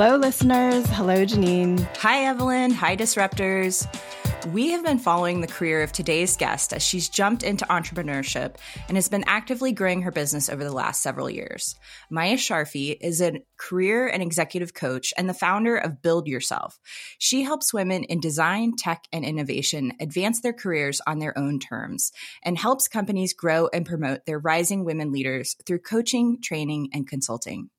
Hello, listeners. Hello, Janine. Hi, Evelyn. Hi, Disruptors. We have been following the career of today's guest as she's jumped into entrepreneurship and has been actively growing her business over the last several years. Maya Sharfi is a career and executive coach and the founder of Build Yourself. She helps women in design, tech, and innovation advance their careers on their own terms and helps companies grow and promote their rising women leaders through coaching, training, and consulting.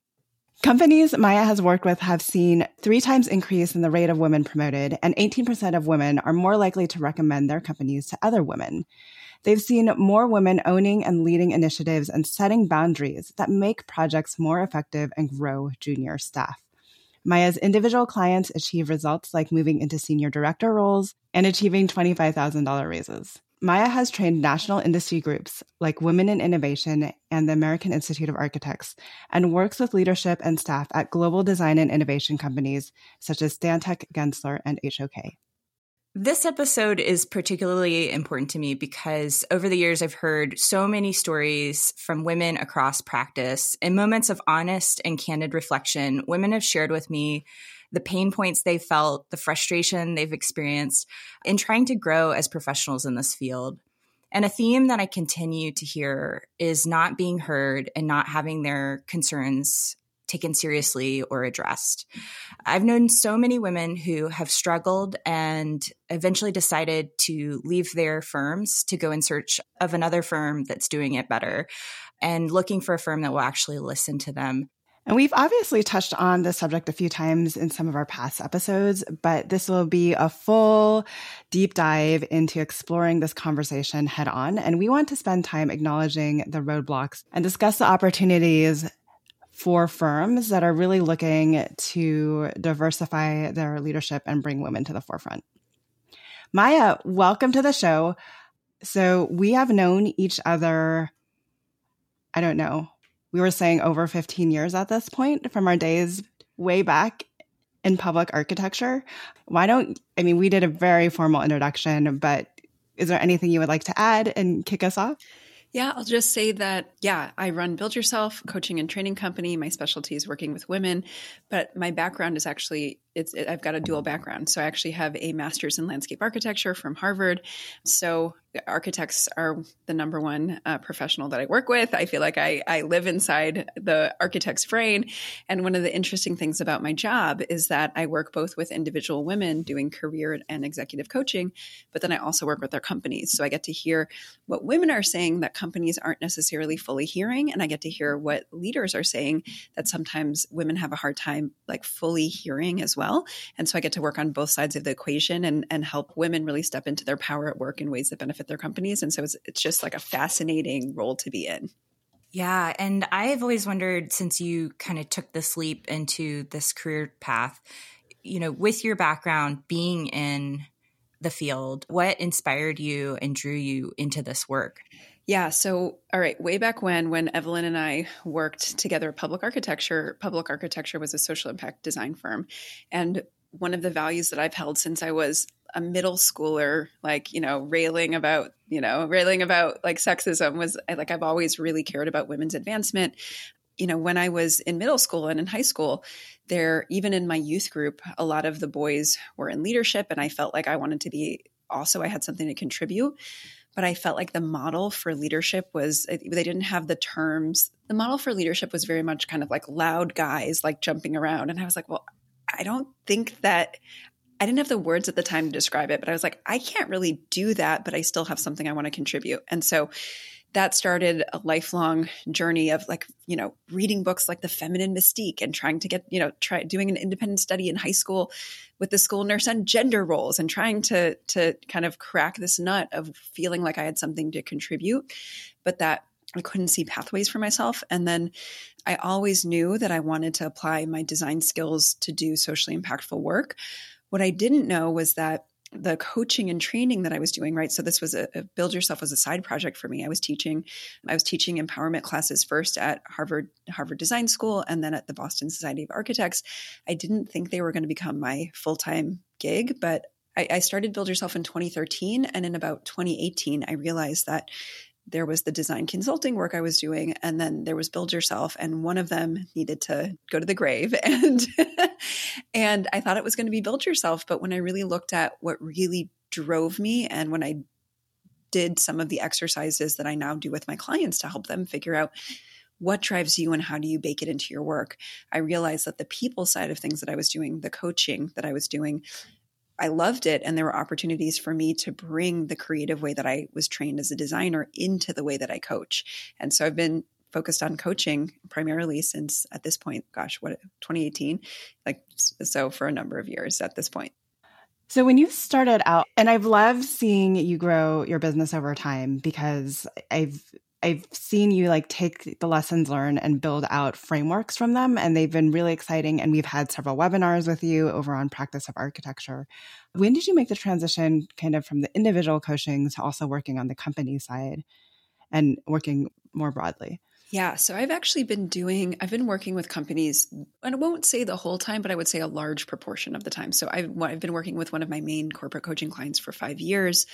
Companies Maya has worked with have seen three times increase in the rate of women promoted, and 18% of women are more likely to recommend their companies to other women. They've seen more women owning and leading initiatives and setting boundaries that make projects more effective and grow junior staff. Maya's individual clients achieve results like moving into senior director roles and achieving $25,000 raises. Maya has trained national industry groups like Women in Innovation and the American Institute of Architects and works with leadership and staff at global design and innovation companies such as Stantec, Gensler, and HOK. This episode is particularly important to me because over the years I've heard so many stories from women across practice. In moments of honest and candid reflection, women have shared with me the pain points they felt, the frustration they've experienced in trying to grow as professionals in this field. And a theme that I continue to hear is not being heard and not having their concerns taken seriously or addressed. I've known so many women who have struggled and eventually decided to leave their firms to go in search of another firm that's doing it better and looking for a firm that will actually listen to them. And we've obviously touched on this subject a few times in some of our past episodes, but this will be a full deep dive into exploring this conversation head on. And we want to spend time acknowledging the roadblocks and discuss the opportunities for firms that are really looking to diversify their leadership and bring women to the forefront. Maya, welcome to the show. So we have known each other, I don't know, we were saying over 15 years at this point from our days way back in public architecture. Why don't, I mean, we did a very formal introduction, but is there anything you would like to add and kick us off? Yeah, I'll just say that, yeah, I run Build Yourself coaching and training company. My specialty is working with women, but my background is actually it's it, I've got a dual background. So I actually have a master's in landscape architecture from Harvard. So architects are the number one uh, professional that I work with. I feel like I, I live inside the architect's brain. And one of the interesting things about my job is that I work both with individual women doing career and executive coaching, but then I also work with their companies. So I get to hear what women are saying that companies aren't necessarily fully hearing. And I get to hear what leaders are saying that sometimes women have a hard time like fully hearing as well. And so I get to work on both sides of the equation and, and help women really step into their power at work in ways that benefit their companies. And so it's, it's just like a fascinating role to be in. Yeah. And I've always wondered since you kind of took this leap into this career path, you know, with your background being in the field, what inspired you and drew you into this work? Yeah. So, all right, way back when, when Evelyn and I worked together at Public Architecture, Public Architecture was a social impact design firm. And one of the values that I've held since I was a middle schooler, like, you know, railing about, you know, railing about like sexism was like, I've always really cared about women's advancement. You know, when I was in middle school and in high school, there, even in my youth group, a lot of the boys were in leadership, and I felt like I wanted to be also, I had something to contribute but I felt like the model for leadership was eh, they didn't have the terms. The model for leadership was very much kind of like loud guys like jumping around and I was like, well, I don't think that I didn't have the words at the time to describe it, but I was like, I can't really do that, but I still have something I want to contribute. And so that started a lifelong journey of like you know reading books like the feminine mystique and trying to get you know try doing an independent study in high school with the school nurse on gender roles and trying to to kind of crack this nut of feeling like i had something to contribute but that I couldn't see pathways for myself. And then I always knew that I wanted to apply my design skills to do socially impactful work. What I didn't know was that the coaching and training that I was doing, right? So this was a, a, build yourself was a side project for me. I was teaching, I was teaching empowerment classes first at Harvard Harvard Design School and then at the Boston Society of Architects. I didn't think they were going to become my full time gig, but I, I started Build Yourself in 2013, and in about 2018, I realized that there was the design consulting work I was doing, and then there was Build Yourself, and one of them needed to go to the grave, and and I thought it was going to be Build Yourself, but when I really looked at what really drove me, and when I did some of the exercises that I now do with my clients to help them figure out what drives you and how do you bake it into your work, I realized that the people side of things that I was doing, the coaching that I was doing, I loved it. And there were opportunities for me to bring the creative way that I was trained as a designer into the way that I coach. And so I've been focused on coaching primarily since at this point, gosh, what, 2018? Like, so for a number of years at this point. So when you started out, and I've loved seeing you grow your business over time because I've I've seen you like take the lessons learned and build out frameworks from them. And they've been really exciting. And we've had several webinars with you over on practice of architecture. When did you make the transition kind of from the individual coaching to also working on the company side and working more broadly? Yeah, so I've actually been doing, I've been working with companies, and I won't say the whole time, but I would say a large proportion of the time. So I've, I've been working with one of my main corporate coaching clients for five years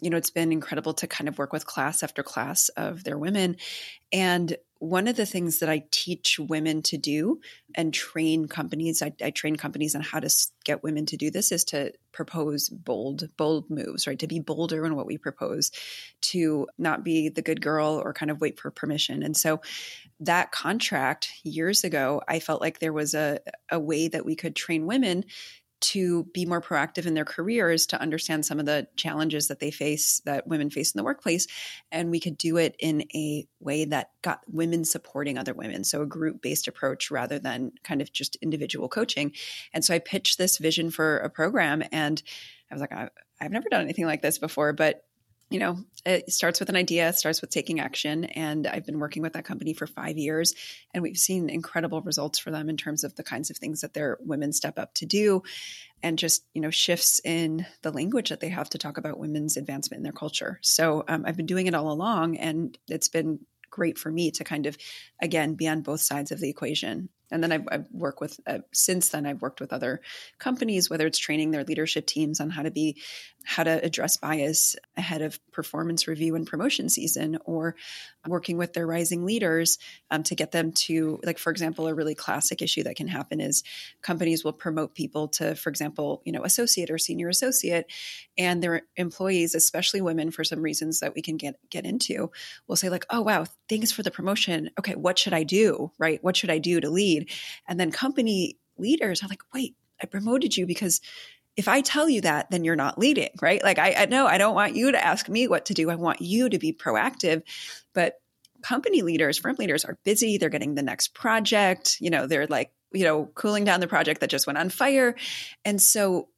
you know, it's been incredible to kind of work with class after class of their women. And one of the things that I teach women to do and train companies, I, I, train companies on how to get women to do this is to propose bold, bold moves, right? To be bolder in what we propose, to not be the good girl or kind of wait for permission. And so that contract years ago, I felt like there was a, a way that we could train women to be more proactive in their careers to understand some of the challenges that they face that women face in the workplace. And we could do it in a way that got women supporting other women. So a group based approach rather than kind of just individual coaching. And so i pitched this vision for a program and i was like i've never done anything like this before but you know, it starts with an idea, starts with taking action. And I've been working with that company for five years, and we've seen incredible results for them in terms of the kinds of things that their women step up to do and just, you know, shifts in the language that they have to talk about women's advancement in their culture. So um, I've been doing it all along, and it's been great for me to kind of, again, be on both sides of the equation and then I've, I've worked with uh, since then I've worked with other companies, whether it's training their leadership teams on how to be how to address bias ahead of performance review and promotion season, or working with their rising leaders um, to get them to like for example a really classic issue that can happen is companies will promote people to for example you know associate or senior associate and their employees especially women for some reasons that we can get get into will say like oh wow thanks for the promotion. Okay what should i do? Right? What should i do to lead And then company leaders are like, wait, I promoted you because if I tell you that, then you're not leading, right? Like, I, I know I don't want you to ask me what to do. I want you to be proactive. But company leaders, firm leaders are busy. They're getting the next project. You know, they're like, you know, cooling down the project that just went on fire. And so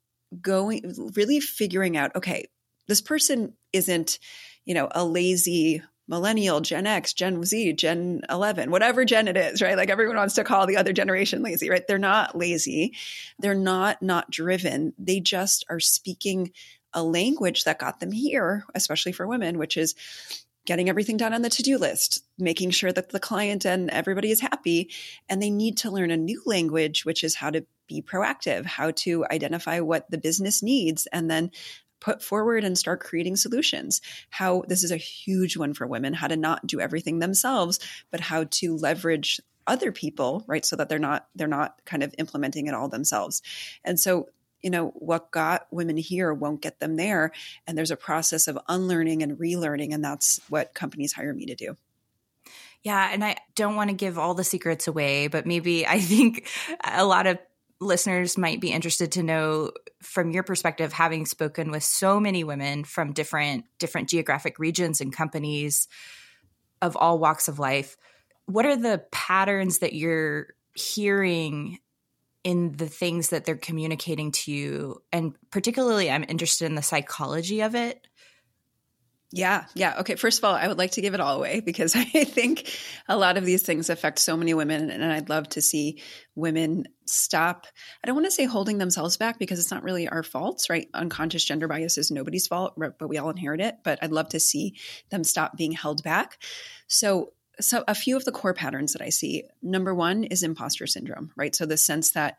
going, really figuring out, okay, this person isn't, you know, a lazy millennial, Gen X, Gen Z, Gen 11, whatever gen it is, right? Like everyone wants to call the other generation lazy, right? They're not lazy. They're not not driven. They just are speaking a language that got them here, especially for women, which is getting everything done on the to-do list, making sure that the client and everybody is happy, and they need to learn a new language which is how to be proactive, how to identify what the business needs and then put forward and start creating solutions. How this is a huge one for women, how to not do everything themselves, but how to leverage other people, right? So that they're not they're not kind of implementing it all themselves. And so you know what got women here won't get them there and there's a process of unlearning and relearning and that's what companies hire me to do yeah, and I don't want to give all the secrets away, but maybe I think a lot of listeners might be interested to know from your perspective having spoken with so many women from different different geographic regions and companies of all walks of life what are the patterns that you're hearing in the things that they're communicating to you? And particularly i'm interested in the psychology of it Yeah, yeah. Okay, first of all, I would like to give it all away because I think a lot of these things affect so many women. And I'd love to see women stop. I don't want to say holding themselves back because it's not really our faults, right? Unconscious gender bias is nobody's fault, but we all inherit it. But I'd love to see them stop being held back. So, so a few of the core patterns that I see number one is imposter syndrome, right? So the sense that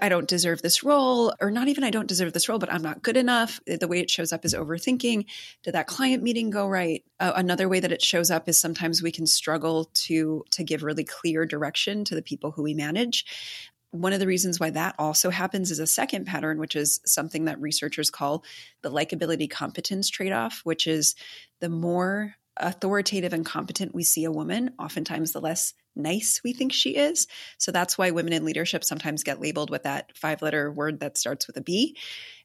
I don't deserve this role, or not even I don't deserve this role, but I'm not good enough. The way it shows up is overthinking. Did that client meeting go right? Uh, another way that it shows up is sometimes we can struggle to to give really clear direction to the people who we manage. One of the reasons why that also happens is a second pattern, which is something that researchers call the likability competence trade off, which is the more authoritative and competent we see a woman, oftentimes the less nice we think she is. So that's why women in leadership sometimes get labeled with that five letter word that starts with a B.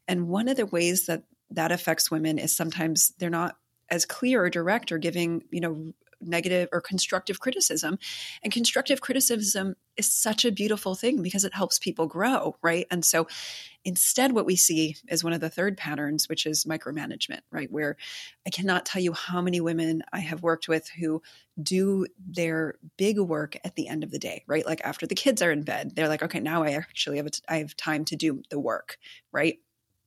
And one of the ways that that affects women is sometimes they're not as clear or direct or giving, you know, negative or constructive criticism. And constructive criticism is such a beautiful thing because it helps people grow, right? And so instead, what we see is one of the third patterns, which is micromanagement, right? Where I cannot tell you how many women I have worked with who do their big work at the end of the day, right? Like after the kids are in bed, they're like, okay, now I actually have, t- I have time to do the work, right?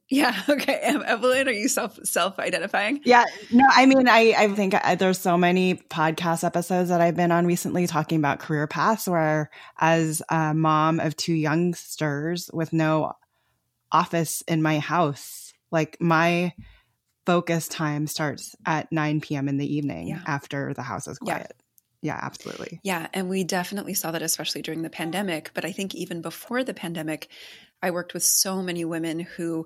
Yeah. Okay. Evelyn, are you self self identifying? Yeah. No, I mean, I I think uh, there's so many podcast episodes that I've been on recently talking about career paths. Where as a mom of two youngsters with no office in my house, like my focus time starts at 9 p.m. in the evening yeah. after the house is quiet. Yeah. Yeah, absolutely. Yeah. And we definitely saw that, especially during the pandemic. But I think even before the pandemic, I worked with so many women who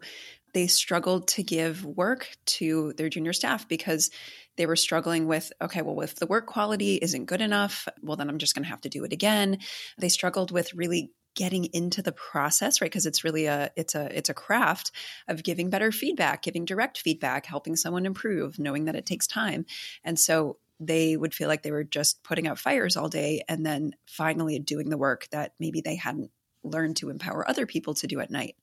they struggled to give work to their junior staff because they were struggling with okay well if the work quality isn't good enough well then i'm just going to have to do it again they struggled with really getting into the process right because it's really a it's a it's a craft of giving better feedback giving direct feedback helping someone improve knowing that it takes time and so they would feel like they were just putting out fires all day and then finally doing the work that maybe they hadn't learned to empower other people to do at night.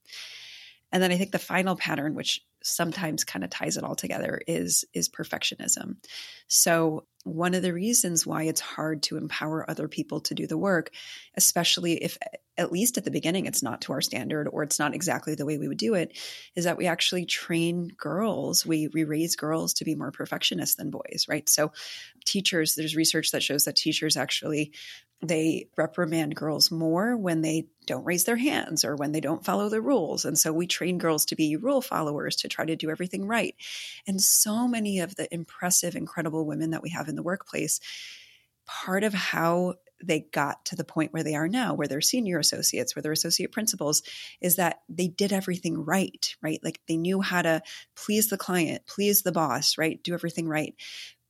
And then I think the final pattern, which sometimes kind of ties it all together, is is perfectionism. So one of the reasons why it's hard to empower other people to do the work, especially if at least at the beginning it's not to our standard or it's not exactly the way we would do it, is that we actually train girls, we we raise girls to be more perfectionist than boys, right? So teachers, there's research that shows that teachers actually they reprimand girls more when they don't raise their hands or when they don't follow the rules. And so we train girls to be rule followers to try to do everything right. And so many of the impressive, incredible women that we have in the workplace, part of how they got to the point where they are now, where they're senior associates, where they're associate principals, is that they did everything right, right? Like they knew how to please the client, please the boss, right? Do everything right.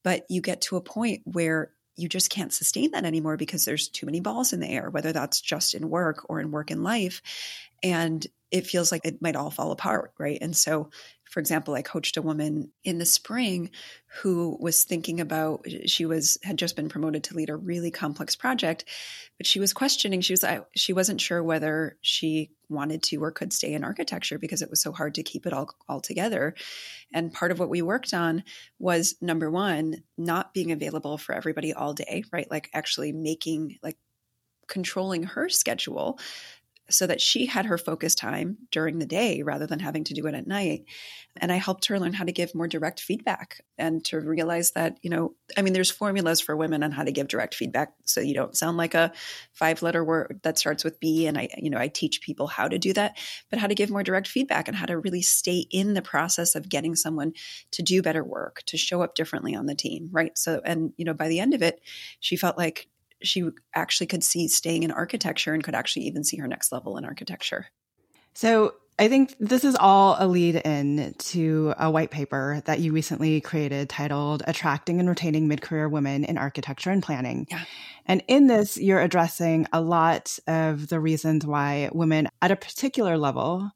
But you get to a point where you just can't sustain that anymore because there's too many balls in the air, whether that's just in work or in work and life. And it feels like it might all fall apart, right? And so for example, I coached a woman in the spring who was thinking about she was had just been promoted to lead a really complex project, but she was questioning. She was she wasn't sure whether she wanted to or could stay in architecture because it was so hard to keep it all all together. And part of what we worked on was number one, not being available for everybody all day, right? Like actually making like controlling her schedule so that she had her focus time during the day rather than having to do it at night. And I helped her learn how to give more direct feedback and to realize that, you know, I mean, there's formulas for women on how to give direct feedback so you don't sound like a five letter word that starts with B. And I, you know, I teach people how to do that, but how to give more direct feedback and how to really stay in the process of getting someone to do better work, to show up differently on the team. Right. So, and, you know, by the end of it, she felt like she actually could see staying in architecture and could actually even see her next level in architecture. So I think this is all a lead in to a white paper that you recently created titled Attracting and Retaining Mid Career Women in Architecture and Planning. Yeah. And in this, you're addressing a lot of the reasons why women at a particular level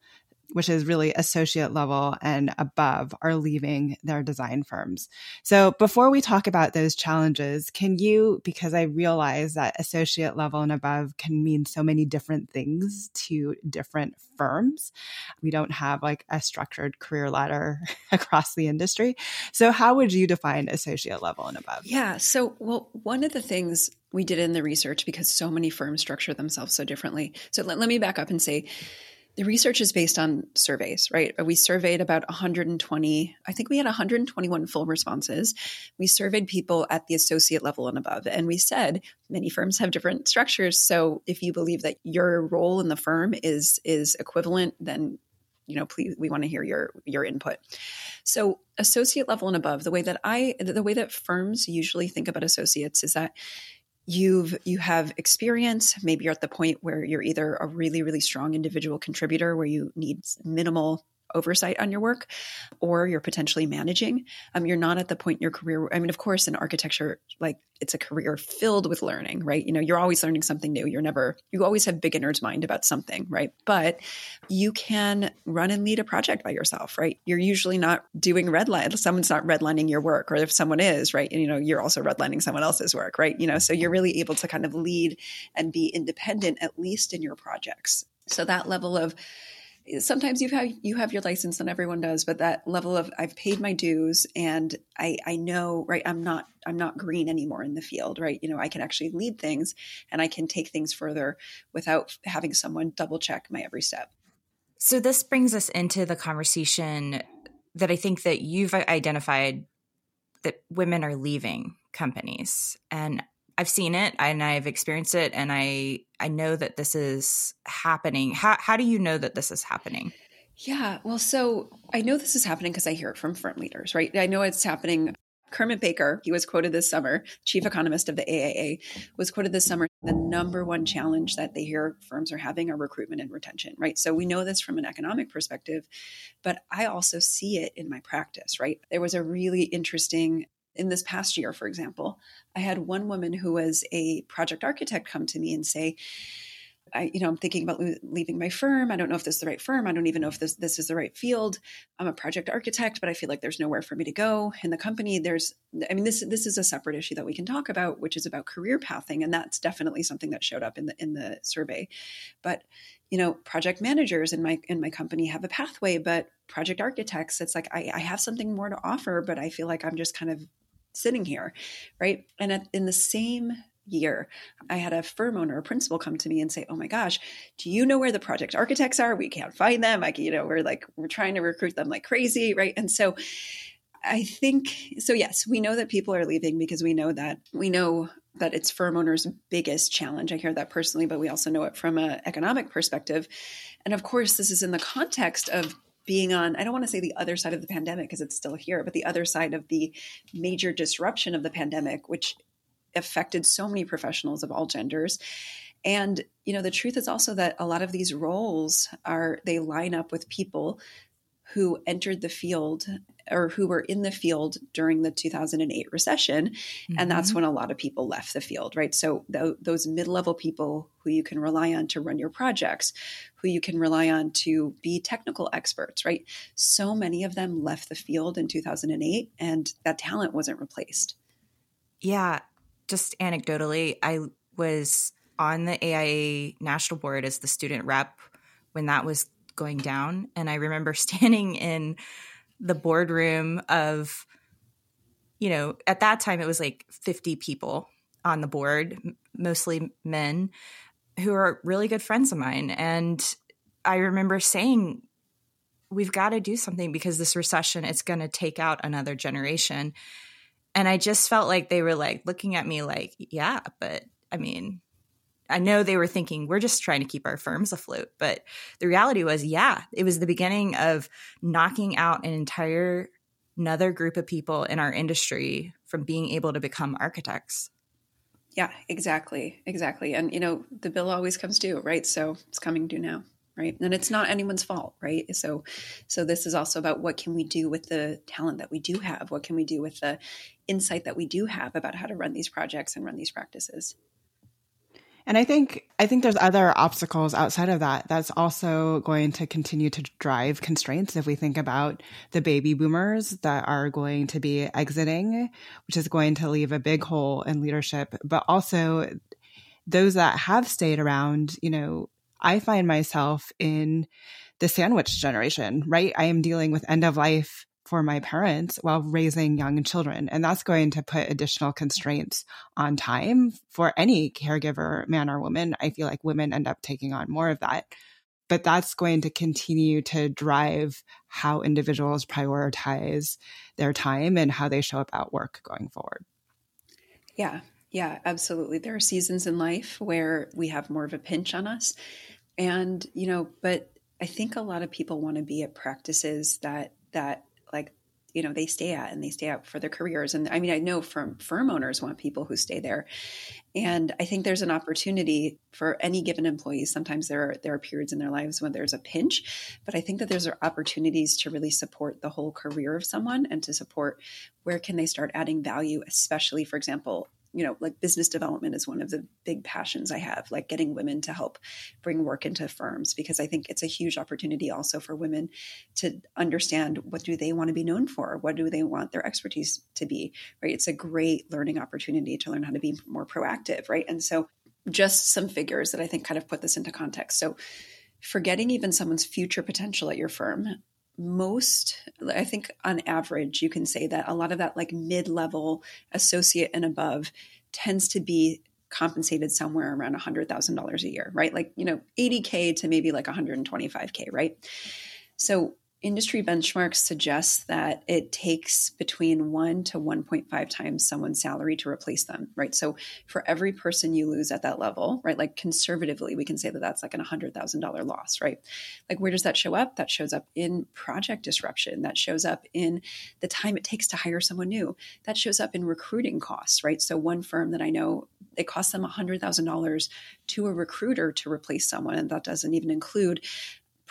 which is really associate level and above, are leaving their design firms. So before we talk about those challenges, can you, because I realize that associate level and above can mean so many different things to different firms. We don't have like a structured career ladder across the industry. So how would you define associate level and above? Yeah. So, well, one of the things we did in the research because so many firms structure themselves so differently. So let, let me back up and say the research is based on surveys, right? Uh, we surveyed about 120, I think we had 121 full responses. We surveyed people at the associate level and above. And we said many firms have different structures. So if you believe that your role in the firm is is equivalent, then you know, please we want to hear your your input. So associate level and above, the way that I the way that firms usually think about associates is that you've you have experience. Maybe you're at the point where you're either a really really strong individual contributor where you need minimal oversight on your work or you're potentially managing um, you're not at the point in your career i mean of course in architecture like it's a career filled with learning right? You know you're always learning something new. You're never you always have beginner's mind about something right? But you can run and lead a project by yourself right? You're usually not doing redline someone's not redlining your work or if someone is right? And you know you're also redlining someone else's work right? You know so you're really able to kind of lead and be independent at least in your projects. So that level of sometimes you have you have your license and everyone does but that level of i've paid my dues and i i know right i'm not i'm not green anymore in the field right? You know i can actually lead things and i can take things further without having someone double check my every step. So this brings us into the conversation that i think that you've identified that women are leaving companies. And I've seen it and I've experienced it and I I know that this is happening. How how do you know that this is happening? Yeah, well so I know this is happening because I hear it from firm leaders, right? I know it's happening Kermit Baker, he was quoted this summer, chief economist of the AIA, was quoted this summer. The number one challenge that they hear firms are having are recruitment and retention, right? So we know this from an economic perspective, but I also see it in my practice, right? There was a really interesting in this past year, for example, I had one woman who was a project architect come to me and say, I, you know, I'm thinking about leaving my firm. I don't know if this is the right firm. I don't even know if this this is the right field. I'm a project architect, but I feel like there's nowhere for me to go in the company. There's, I mean, this this is a separate issue that we can talk about, which is about career pathing, and that's definitely something that showed up in the in the survey. But you know, project managers in my in my company have a pathway, but project architects, it's like I, I have something more to offer, but I feel like I'm just kind of sitting here, right? And at, in the same year, I had a firm owner, a principal, come to me and say, "Oh my gosh, do you know where the project architects are? We can't find them. Like, you know, we're like we're trying to recruit them like crazy, right?" And so, I think so. Yes, we know that people are leaving because we know that we know that it's firm owners' biggest challenge. I hear that personally, but we also know it from an economic perspective. And of course, this is in the context of being on, I don't want to say the other side of the pandemic because it's still here, but the other side of the major disruption of the pandemic, which affected so many professionals of all genders. And, you know, the truth is also that a lot of these roles are, they line up with people who entered the field or who were in the field during the 2008 recession mm-hmm. and that's mm-hmm. when a lot of people left the field right so th- those mid-level people who you can rely on to run your projects who you can rely on to be technical experts right so many of them left the field in 2008 and that talent wasn't replaced yeah just anecdotally i was on the aia national board as the student rep when that was going down and i remember standing in the boardroom of you know at that time it was like 50 people on the board mostly men who are really good friends of mine. And i remember saying we've got to do something because this recession it's going to take out another generation. And i just felt like they were like looking at me like yeah but i mean I know they were thinking we're just trying to keep our firms afloat, but the reality was, yeah, it was the beginning of knocking out an entire another group of people in our industry from being able to become architects. Yeah, exactly. Exactly. And you know, the bill always comes due, right? So it's coming due now, right? And it's not anyone's fault, right? So so this is also about what can we do with the talent that we do have? What can we do with the insight that we do have about how to run these projects and run these practices? And I think I think there's other obstacles outside of that that's also going to continue to drive constraints if we think about the baby boomers that are going to be exiting, which is going to leave a big hole in leadership, but also those that have stayed around, you know, I find myself in the sandwich generation, right? I am dealing with end of life for my parents while raising young children. And that's going to put additional constraints on time for any caregiver, man or woman. I feel like women end up taking on more of that. But that's going to continue to drive how individuals prioritize their time and how they show up at work going forward. Yeah, yeah, absolutely. There are seasons in life where we have more of a pinch on us. And, you know, but I think a lot of people want to be at practices that that like you know they stay at and they stay out for their careers. And i mean i know from firm owners want people who stay there. And i think there's an opportunity for any given employee. Sometimes there are there are periods in their lives when there's a pinch but i think that there's are opportunities to really support the whole career of someone and to support where can they start adding value especially for example you know, like business development is one of the big passions I have, like getting women to help bring work into firms because I think it's a huge opportunity also for women to understand what do they want to be known for? What do they want their expertise to be? Right? It's a great learning opportunity to learn how to be more proactive, right? And so just some figures that I think kind of put this into context. So forgetting even someone's future potential at your firm most i think on average you can say that a lot of that like mid-level associate and above tends to be compensated somewhere around $100000 a year right? Like you know 80k to maybe like 125k right? So industry benchmarks suggest that it takes between 1 to 1.5 times someone's salary to replace them right? So for every person you lose at that level right like conservatively we can say that that's like an $100000 loss right? Like where does that show up? That shows up in project disruption. That shows up in the time it takes to hire someone new. That shows up in recruiting costs right? So one firm that i know it costs them $100000 to a recruiter to replace someone and that doesn't even include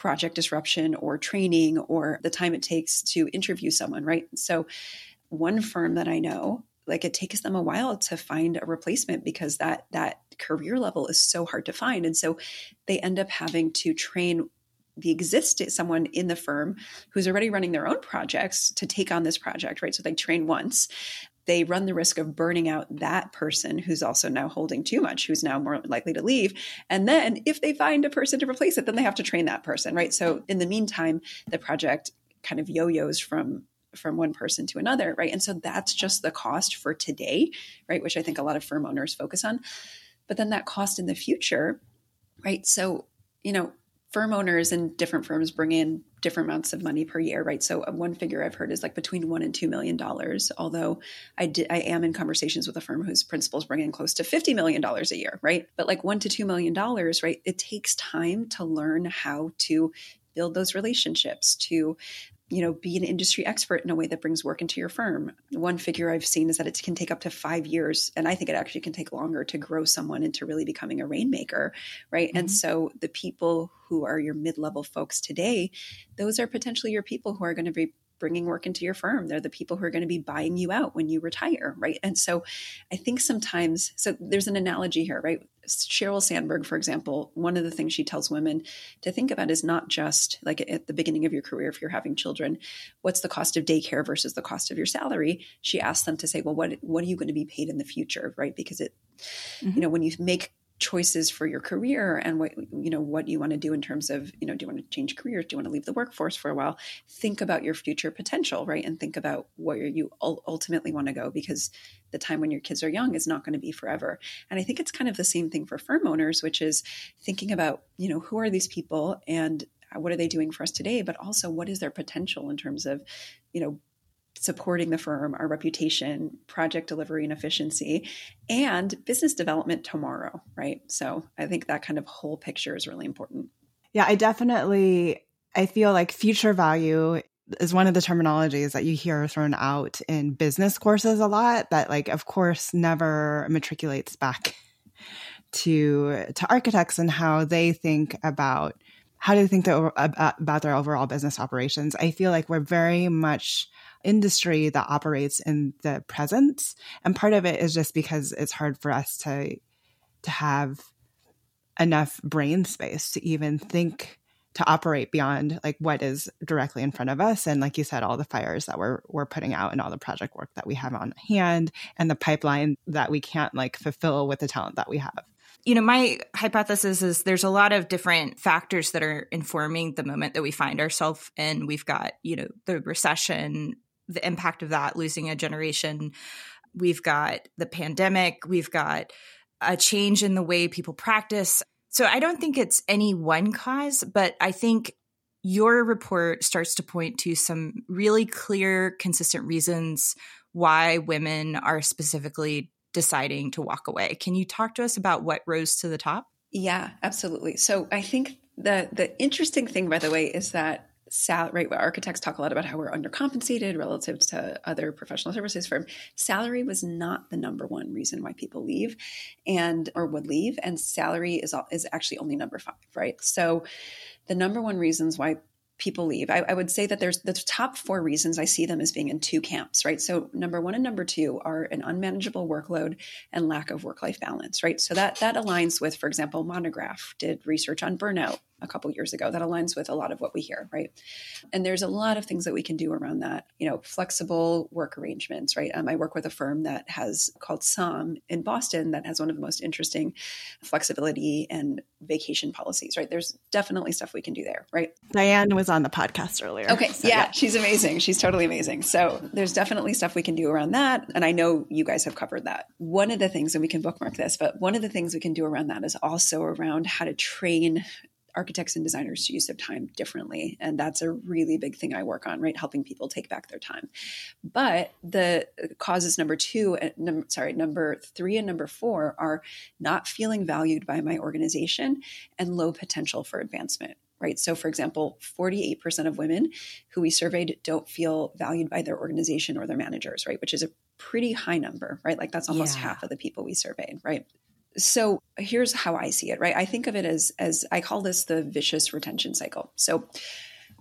project disruption or training or the time it takes to interview someone, right? So, one firm that I know, like it takes them a while to find a replacement because that that career level is so hard to find, and so they end up having to train the existing someone in the firm who's already running their own projects to take on this project, right? So they train once, they run the risk of burning out that person who's also now holding too much, who's now more likely to leave. And then if they find a person to replace it, then they have to train that person, right? So in the meantime, the project kind of yo-yos from from one person to another, right? And so that's just the cost for today, right? Which I think a lot of firm owners focus on. But then that cost in the future, right? So, you know, firm owners and different firms bring in different amounts of money per year, right? So uh, one figure I've heard is like between one and two million dollars. Although I did, I am in conversations with a firm whose principals bring in close to fifty million dollars a year, right? But like one to two million dollars, right? It takes time to learn how to build those relationships, to you know, be an industry expert in a way that brings work into your firm. One figure I've seen is that it can take up to five years, and I think it actually can take longer to grow someone into really becoming a rainmaker, right? Mm-hmm. And so the people who are your mid-level folks today, those are potentially your people who are going to be bringing work into your firm. They're the people who are going to be buying you out when you retire, right? And so I think sometimes, so there's an analogy here, right? Sheryl Sandberg, for example, one of the things she tells women to think about is not just like at the beginning of your career, if you're having children, what's the cost of daycare versus the cost of your salary? She asks them to say, well, what, what are you going to be paid in the future, right? Because it, mm-hmm. you know, when you make choices for your career and what you know what you want to do in terms of you know do you want to change careers? Do you want to leave the workforce for a while? Think about your future potential right? And think about where you ultimately want to go because the time when your kids are young is not going to be forever. And i think it's kind of the same thing for firm owners which is thinking about you know who are these people and uh, what are they doing for us today? But also what is their potential in terms of you know supporting the firm, our reputation, project delivery and efficiency, and business development tomorrow, right? So I think that kind of whole picture is really important. Yeah, I definitely I feel like future value is one of the terminologies that you hear thrown out in business courses a lot that like of course never matriculates back to to architects and how they think about how do they think about, about their overall business operations. I feel like we're very much industry that operates in the present. And part of it is just because it's hard for us to to have enough brain space to even think to operate beyond like what is directly in front of us. And like you said all the fires that we're we're putting out and all the project work that we have on hand and the pipeline that we can't like fulfill with the talent that we have. You know my hypothesis is there's a lot of different factors that are informing the moment that we find ourselves in. We've got you know the recession the impact of that losing a generation we've got the pandemic we've got a change in the way people practice so I don't think it's any one cause, but I think your report starts to point to some really clear, consistent reasons why women are specifically deciding to walk away. Can you talk to us about what rose to the top? Yeah, absolutely. So I think the the interesting thing, by the way, is that salary, right? Architects talk a lot about how we're undercompensated relative to other professional services firm. Salary was not the number one reason why people leave and or would leave. And salary is is actually only number five, right? So the number one reasons why people leave. I, I, would say that there's the top four reasons I see them as being in two camps, right? So number one and number two are an unmanageable workload and lack of work-life balance, right? So that that aligns with, for example, Monograph did research on burnout a couple years ago that aligns with a lot of what we hear, right? And there's a lot of things that we can do around that. You know, flexible work arrangements, right? Um, I work with a firm that has called SOM in Boston that has one of the most interesting flexibility and vacation policies, right? There's definitely stuff we can do there, right? Diane was on the podcast earlier. Okay, so, yeah, yeah, she's amazing. She's totally amazing. So there's definitely stuff we can do around that, and I know you guys have covered that. One of the things, and we can bookmark this, but one of the things we can do around that is also around how to train architects and designers to use their time differently and that's a really big thing i work on right? Helping people take back their time. But the causes number two and num- sorry number three and number four are not feeling valued by my organization and low potential for advancement right? So for example 48% of women who we surveyed don't feel valued by their organization or their managers right? Which is a pretty high number right? Like that's almost yeah. half of the people we surveyed right so here's how I see it, right? I think of it as as I call this the vicious retention cycle. So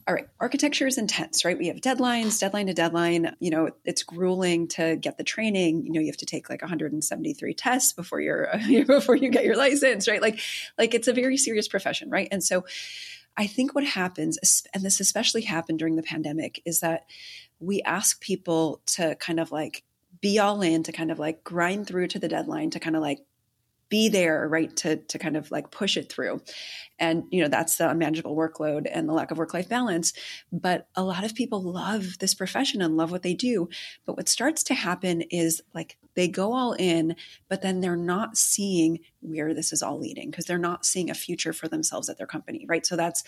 all right, architecture is intense, right? We have deadlines, deadline to deadline. You know, it's grueling to get the training. You know, you have to take like 173 tests before you're before you get your license, right? Like, like it's a very serious profession, right? And so, I think what happens, and this especially happened during the pandemic, is that we ask people to kind of like be all in, to kind of like grind through to the deadline, to kind of like be there, right, to, to kind of like push it through. And, you know, that's the unmanageable workload and the lack of work life balance. But a lot of people love this profession and love what they do. But what starts to happen is like they go all in, but then they're not seeing where this is all leading because they're not seeing a future for themselves at their company, right? So that's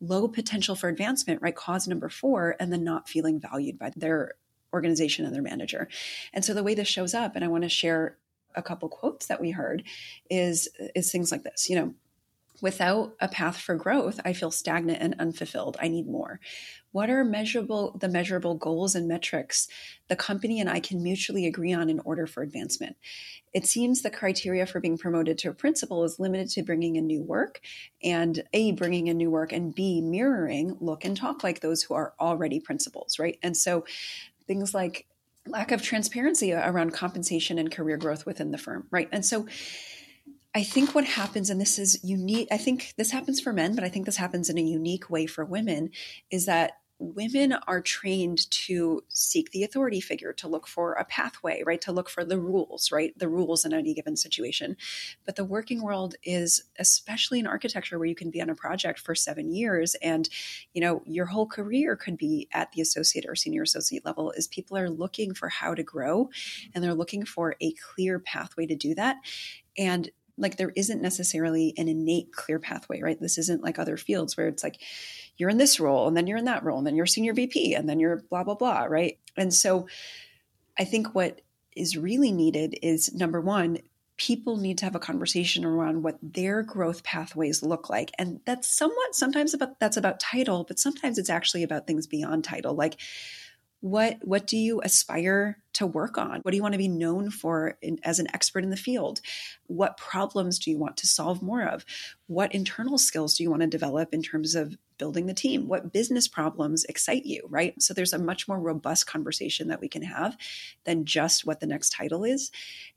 low potential for advancement, right? Cause number four, and then not feeling valued by their organization and their manager. And so the way this shows up, and I want to share a couple quotes that we heard is is things like this you know without a path for growth i feel stagnant and unfulfilled. I need more. What are measurable the measurable goals and metrics the company and i can mutually agree on in order for advancement? It seems the criteria for being promoted to a principal is limited to bringing in new work and a bringing in new work and b mirroring look and talk like those who are already principals right? And so things like lack of transparency around compensation and career growth within the firm, right? And so I think what happens, and this is unique, I think this happens for men, but I think this happens in a unique way for women, is that women are trained to seek the authority figure, to look for a pathway, right? To look for the rules, right? The rules in any given situation. But the working world is, especially in architecture, where you can be on a project for seven years and, you know, your whole career could be at the associate or senior associate level, is people are looking for how to grow and they're looking for a clear pathway to do that. And like there isn't necessarily an innate clear pathway, right? This isn't like other fields where it's like, you're in this role and then you're in that role and then you're senior VP and then you're blah, blah, blah, right? And so I think what is really needed is number one, people need to have a conversation around what their growth pathways look like and that's somewhat sometimes about that's about title but sometimes it's actually about things beyond title like what what do you aspire to work on? What do you want to be known for in, as an expert in the field? What problems do you want to solve more of? What internal skills do you want to develop in terms of building the team? What business problems excite you right? So there's a much more robust conversation that we can have than just what the next title is.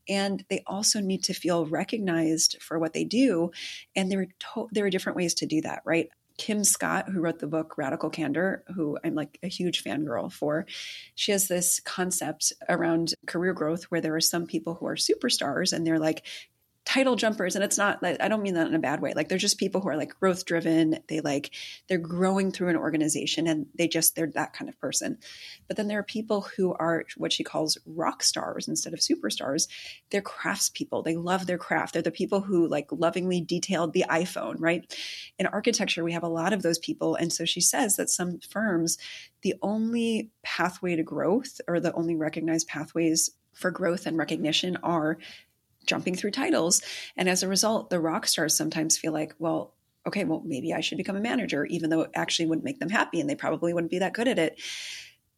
And they also need to feel recognized for what they do. And there are to- there are different ways to do that right Kim Scott, who wrote the book Radical Candor, who I'm like a huge fangirl for, she has this concept around career growth where there are some people who are superstars and they're like title jumpers and it's not i don't mean that in a bad way. Like they're just people who are like growth driven. They like they're growing through an organization and they just they're that kind of person. But then there are people who are what she calls rock stars instead of superstars. They're craftspeople. They love their craft. They're the people who like lovingly detailed the iphone right? In architecture we have a lot of those people and so she says that some firms the only pathway to growth or the only recognized pathways for growth and recognition are jumping through titles. And as a result, the rock stars sometimes feel like, well, okay, well, maybe I should become a manager, even though it actually wouldn't make them happy and they probably wouldn't be that good at it.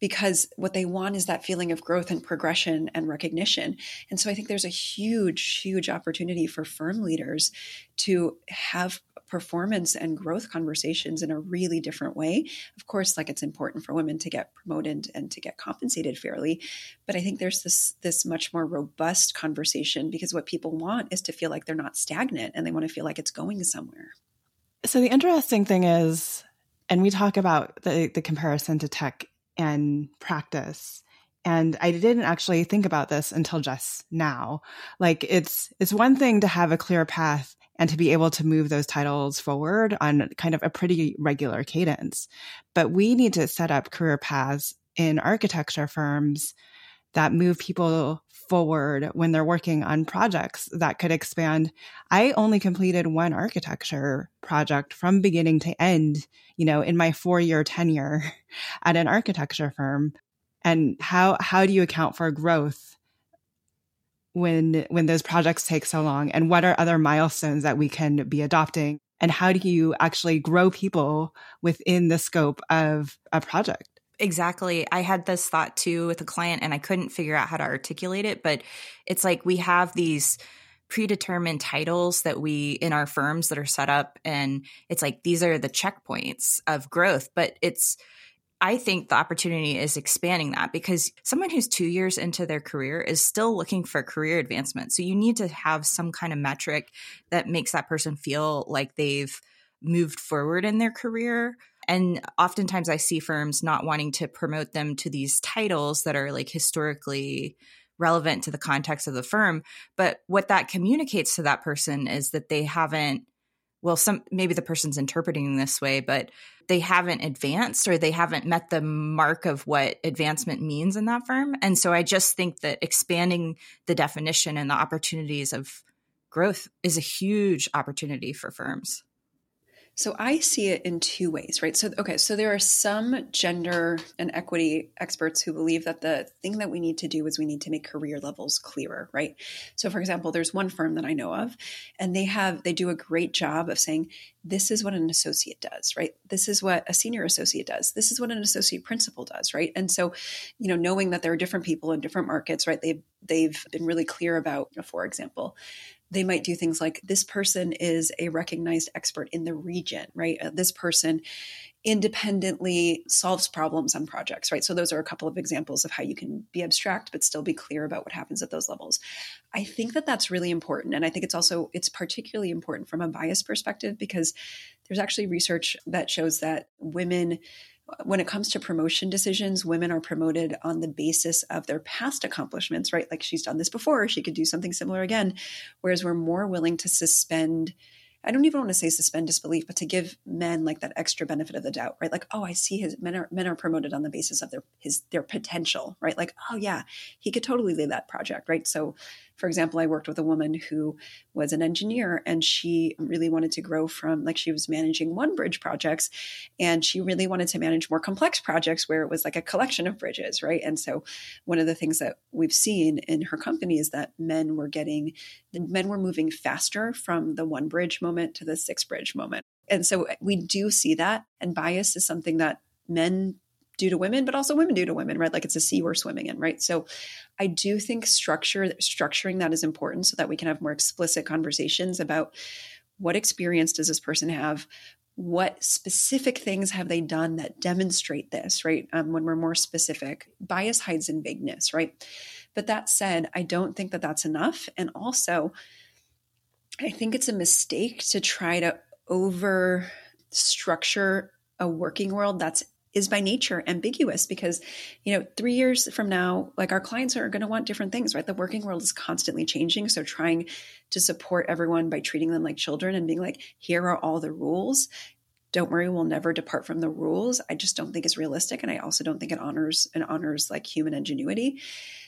Because what they want is that feeling of growth and progression and recognition. And so I think there's a huge, huge opportunity for firm leaders to have performance and growth conversations in a really different way. Of course, like it's important for women to get promoted and to get compensated fairly, but I think there's this this much more robust conversation because what people want is to feel like they're not stagnant and they want to feel like it's going somewhere. So the interesting thing is and we talk about the the comparison to tech and practice and i didn't actually think about this until just now like it's it's one thing to have a clear path and to be able to move those titles forward on kind of a pretty regular cadence. But we need to set up career paths in architecture firms that move people forward when they're working on projects that could expand. I only completed one architecture project from beginning to end, you know, in my four year tenure at an architecture firm. And how, how do you account for growth when when those projects take so long and what are other milestones that we can be adopting and how do you actually grow people within the scope of a project Exactly. I had this thought too with a client and I couldn't figure out how to articulate it, but it's like we have these predetermined titles that we in our firms that are set up and it's like these are the checkpoints of growth, but it's I think the opportunity is expanding that because someone who's two years into their career is still looking for career advancement. So you need to have some kind of metric that makes that person feel like they've moved forward in their career. And oftentimes I see firms not wanting to promote them to these titles that are like historically relevant to the context of the firm. But what that communicates to that person is that they haven't well some maybe the person's interpreting this way but they haven't advanced or they haven't met the mark of what advancement means in that firm and so i just think that expanding the definition and the opportunities of growth is a huge opportunity for firms so I see it in two ways, right? So, okay, so there are some gender and equity experts who believe that the thing that we need to do is we need to make career levels clearer, right? So, for example, there's one firm that I know of, and they have, they do a great job of saying, this is what an associate does, right? This is what a senior associate does. This is what an associate principal does, right? And so, you know, knowing that there are different people in different markets, right? They've, they've been really clear about, for example, they might do things like this person is a recognized expert in the region, right? Uh, this person independently solves problems on projects, right? So those are a couple of examples of how you can be abstract but still be clear about what happens at those levels. I think that that's really important and I think it's also it's particularly important from a bias perspective because there's actually research that shows that women when it comes to promotion decisions, women are promoted on the basis of their past accomplishments, right? Like she's done this before, she could do something similar again. Whereas we're more willing to suspend I don't even want to say suspend disbelief, but to give men like that extra benefit of the doubt, right? Like, oh, I see his men are men are promoted on the basis of their his their potential, right? Like, oh yeah, he could totally lead that project, right? So for example, I worked with a woman who was an engineer and she really wanted to grow from like she was managing one bridge projects and she really wanted to manage more complex projects where it was like a collection of bridges, right? And so one of the things that we've seen in her company is that men were getting men were moving faster from the one bridge moment to the six bridge moment. And so we do see that and bias is something that men do to women, but also women do to women, right? Like it's a sea we're swimming in, right? So I do think structure structuring that is important so that we can have more explicit conversations about what experience does this person have what specific things have they done that demonstrate this right um, when we're more specific bias hides in vagueness right but that said i don't think that that's enough and also i think it's a mistake to try to over structure a working world that's is by nature ambiguous because you know 3 years from now like our clients are going to want different things right? The working world is constantly changing so trying to support everyone by treating them like children and being like here are all the rules. Don't worry we'll never depart from the rules. I just don't think is realistic and i also don't think it honors and honors like human ingenuity.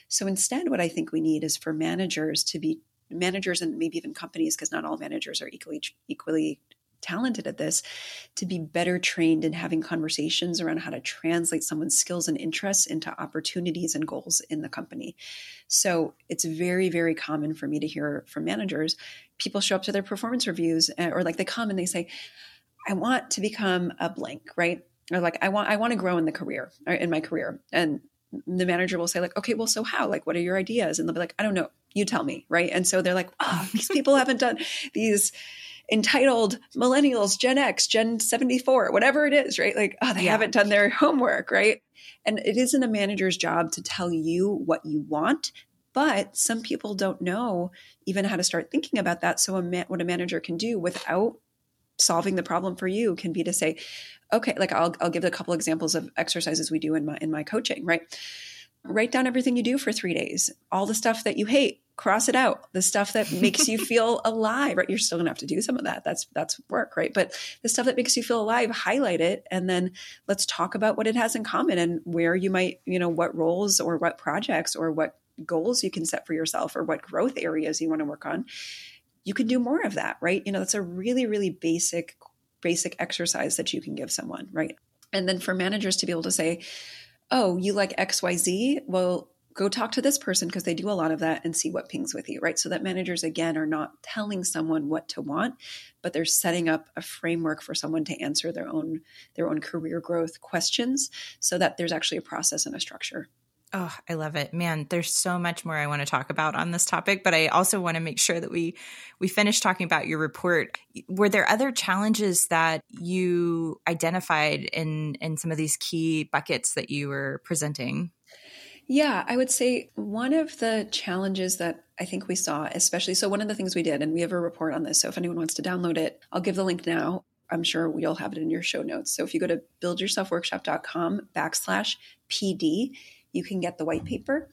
So instead what i think we need is for managers to be managers and maybe even companies because not all managers are equally equally talented at this to be better trained in having conversations around how to translate someone's skills and interests into opportunities and goals in the company. So it's very, very common for me to hear from managers. People show up to their performance reviews eh, or like they come and they say, I want to become a blank, right? Or like I want I want to grow in the career in my career. And the manager will say like, okay, well, so how? Like, what are your ideas? And they'll be like, I don't know. You tell me, right? And so they're like, oh, these people haven't done these entitled millennials, Gen X, Gen 74, whatever it is, right? Like, oh, they yeah. haven't done their homework, right? And it isn't a manager's job to tell you what you want, but some people don't know even how to start thinking about that. So, a ma- what a manager can do without solving the problem for you can be to say, okay, like I'll, I'll give a couple examples of exercises we do in my in my coaching, right? Write down everything you do for three days, all the stuff that you hate, cross it out. The stuff that makes you feel alive right? You're still gonna have to do some of that. That's that's work right? But the stuff that makes you feel alive highlight it and then let's talk about what it has in common and where you might you know what roles or what projects or what goals you can set for yourself or what growth areas you want to work on. You can do more of that right? You know that's a really really basic basic exercise that you can give someone right? And then for managers to be able to say oh you like xyz well go talk to this person because they do a lot of that and see what pings with you, right? So that managers, again, are not telling someone what to want, but they're setting up a framework for someone to answer their own their own career growth questions so that there's actually a process and a structure. Oh, I love it. Man, there's so much more I want to talk about on this topic, but I also want to make sure that we we finish talking about your report. Were there other challenges that you identified in in some of these key buckets that you were presenting? Yeah, I would say one of the challenges that I think we saw, especially so one of the things we did, and we have a report on this. So if anyone wants to download it, I'll give the link now. I'm sure we'll have it in your show notes. So if you go to buildyourselfworkshop.com backslash PD, you can get the white paper.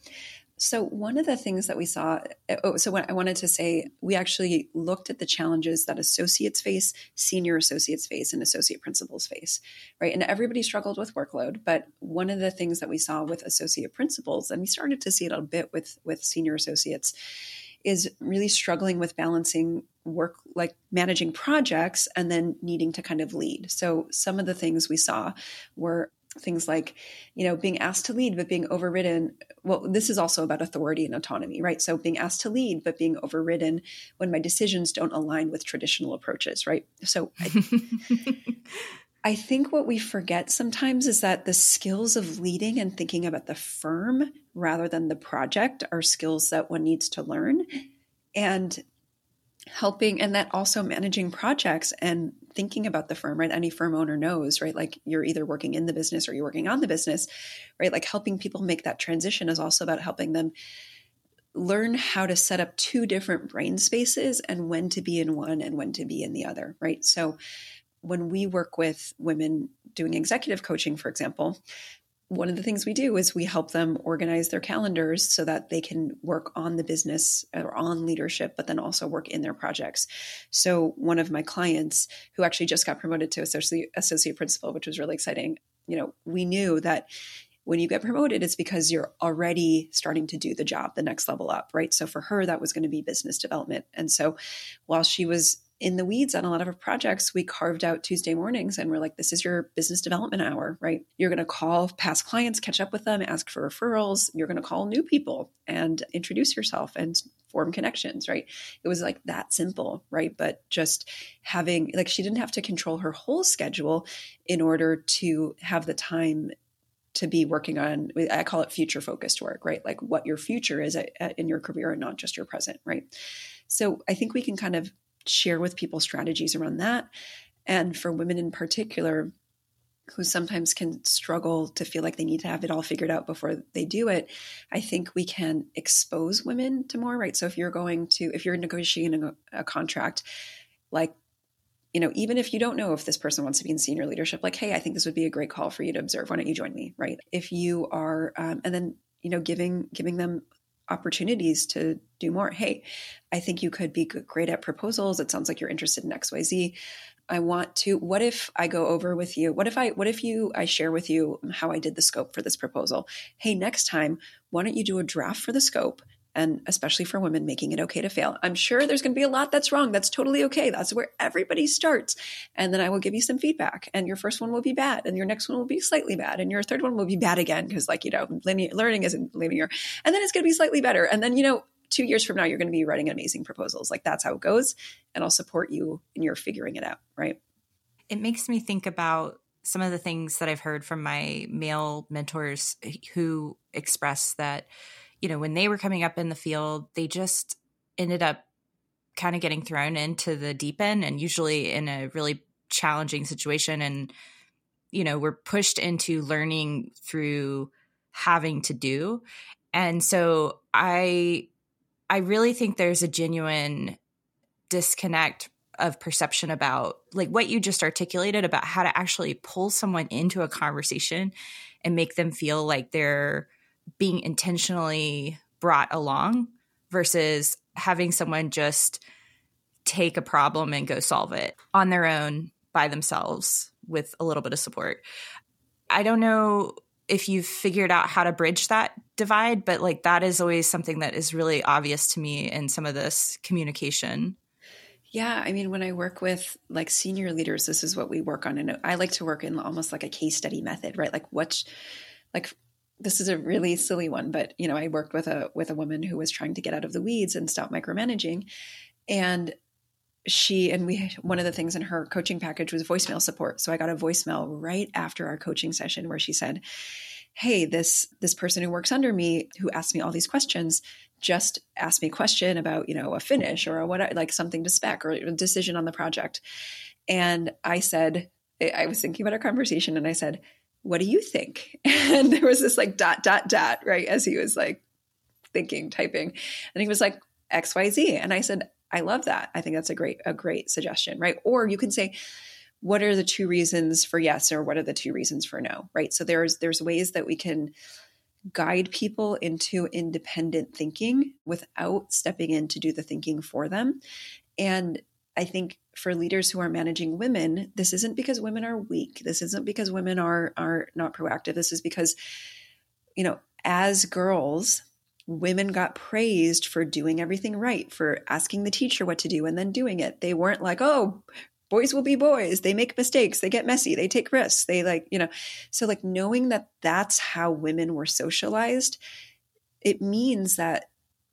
So, one of the things that we saw, eh, oh, so I wanted to say, we actually looked at the challenges that associates face, senior associates face, and associate principals face, right? And everybody struggled with workload. But one of the things that we saw with associate principals, and we started to see it a bit with, with senior associates, is really struggling with balancing work like managing projects and then needing to kind of lead. So, some of the things we saw were things like you know being asked to lead but being overridden well this is also about authority and autonomy right? So being asked to lead but being overridden when my decisions don't align with traditional approaches right? So I, I think what we forget sometimes is that the skills of leading and thinking about the firm rather than the project are skills that one needs to learn. And helping and that also managing projects and thinking about the firm right? Any firm owner knows right? Like you're either working in the business or you're working on the business right? Like helping people make that transition is also about helping them learn how to set up two different brain spaces and when to be in one and when to be in the other right? So when we work with women doing executive coaching for example one of the things we do is we help them organize their calendars so that they can work on the business or on leadership, but then also work in their projects. So one of my clients who actually just got promoted to associate, associate principal, which was really exciting, you know, we knew that when you get promoted, it's because you're already starting to do the job, the next level up, right? So for her, that was going to be business development. And so while she was in the weeds on a lot of our projects, we carved out Tuesday mornings and we're like, this is your business development hour, right? You're going to call past clients, catch up with them, ask for referrals. You're going to call new people and introduce yourself and form connections, right? It was like that simple, right? But just having, like, she didn't have to control her whole schedule in order to have the time to be working on i call it future focused work right like what your future is at, at, in your career and not just your present right so i think we can kind of share with people strategies around that and for women in particular who sometimes can struggle to feel like they need to have it all figured out before they do it i think we can expose women to more right so if you're going to if you're negotiating a, a contract like you know, even if you don't know if this person wants to be in senior leadership, like, hey, I think this would be a great call for you to observe. Why don't you join me? Right. If you are, um, and then, you know, giving, giving them opportunities to do more. Hey, I think you could be great at proposals. It sounds like you're interested in XYZ. I want to, what if I go over with you? What if I, what if you, I share with you how I did the scope for this proposal? Hey, next time, why don't you do a draft for the scope? and especially for women, making it okay to fail. I'm sure there's going to be a lot that's wrong. That's totally okay. That's where everybody starts. And then I will give you some feedback. And your first one will be bad, and your next one will be slightly bad, and your third one will be bad again because, like you know, linear, learning isn't linear. And then it's going to be slightly better. And then you know, two years from now, you're going to be writing amazing proposals. Like that's how it goes. And I'll support you in your figuring it out. Right. It makes me think about some of the things that I've heard from my male mentors who express that you know, when they were coming up in the field, they just ended up kind of getting thrown into the deep end and usually in a really challenging situation and you know we're pushed into learning through having to do and so i i really think there's a genuine disconnect of perception about like what you just articulated about how to actually pull someone into a conversation and make them feel like they're being intentionally brought along versus having someone just take a problem and go solve it on their own by themselves with a little bit of support. I don't know if you've figured out how to bridge that divide, but like that is always something that is really obvious to me in some of this communication. Yeah, I mean, when I work with like senior leaders, this is what we work on. And I like to work in almost like a case study method, right? Like, what, like, this is a really silly one, but you know, I worked with a with a woman who was trying to get out of the weeds and stop micromanaging, and she and we one of the things in her coaching package was voicemail support. So I got a voicemail right after our coaching session where she said, "Hey, this this person who works under me who asked me all these questions just asked me a question about you know a finish or a what like something to spec or a decision on the project," and I said I was thinking about our conversation and I said what do you think? And there was this like dot, dot, dot, right? As he was like thinking, typing. And he was like, XYZ. And I said, I love that. I think that's a great, a great suggestion, right? Or you can say, what are the two reasons for yes or what are the two reasons for no right so there's there's ways that we can guide people into independent thinking without stepping in to do the thinking for them and I think for leaders who are managing women, this isn't because women are weak. This isn't because women are are not proactive. This is because, you know, as girls, women got praised for doing everything right, for asking the teacher what to do and then doing it. They weren't like, oh, boys will be boys. They make mistakes. They get messy. They take risks. They like, you know, so like knowing that that's how women were socialized, it means that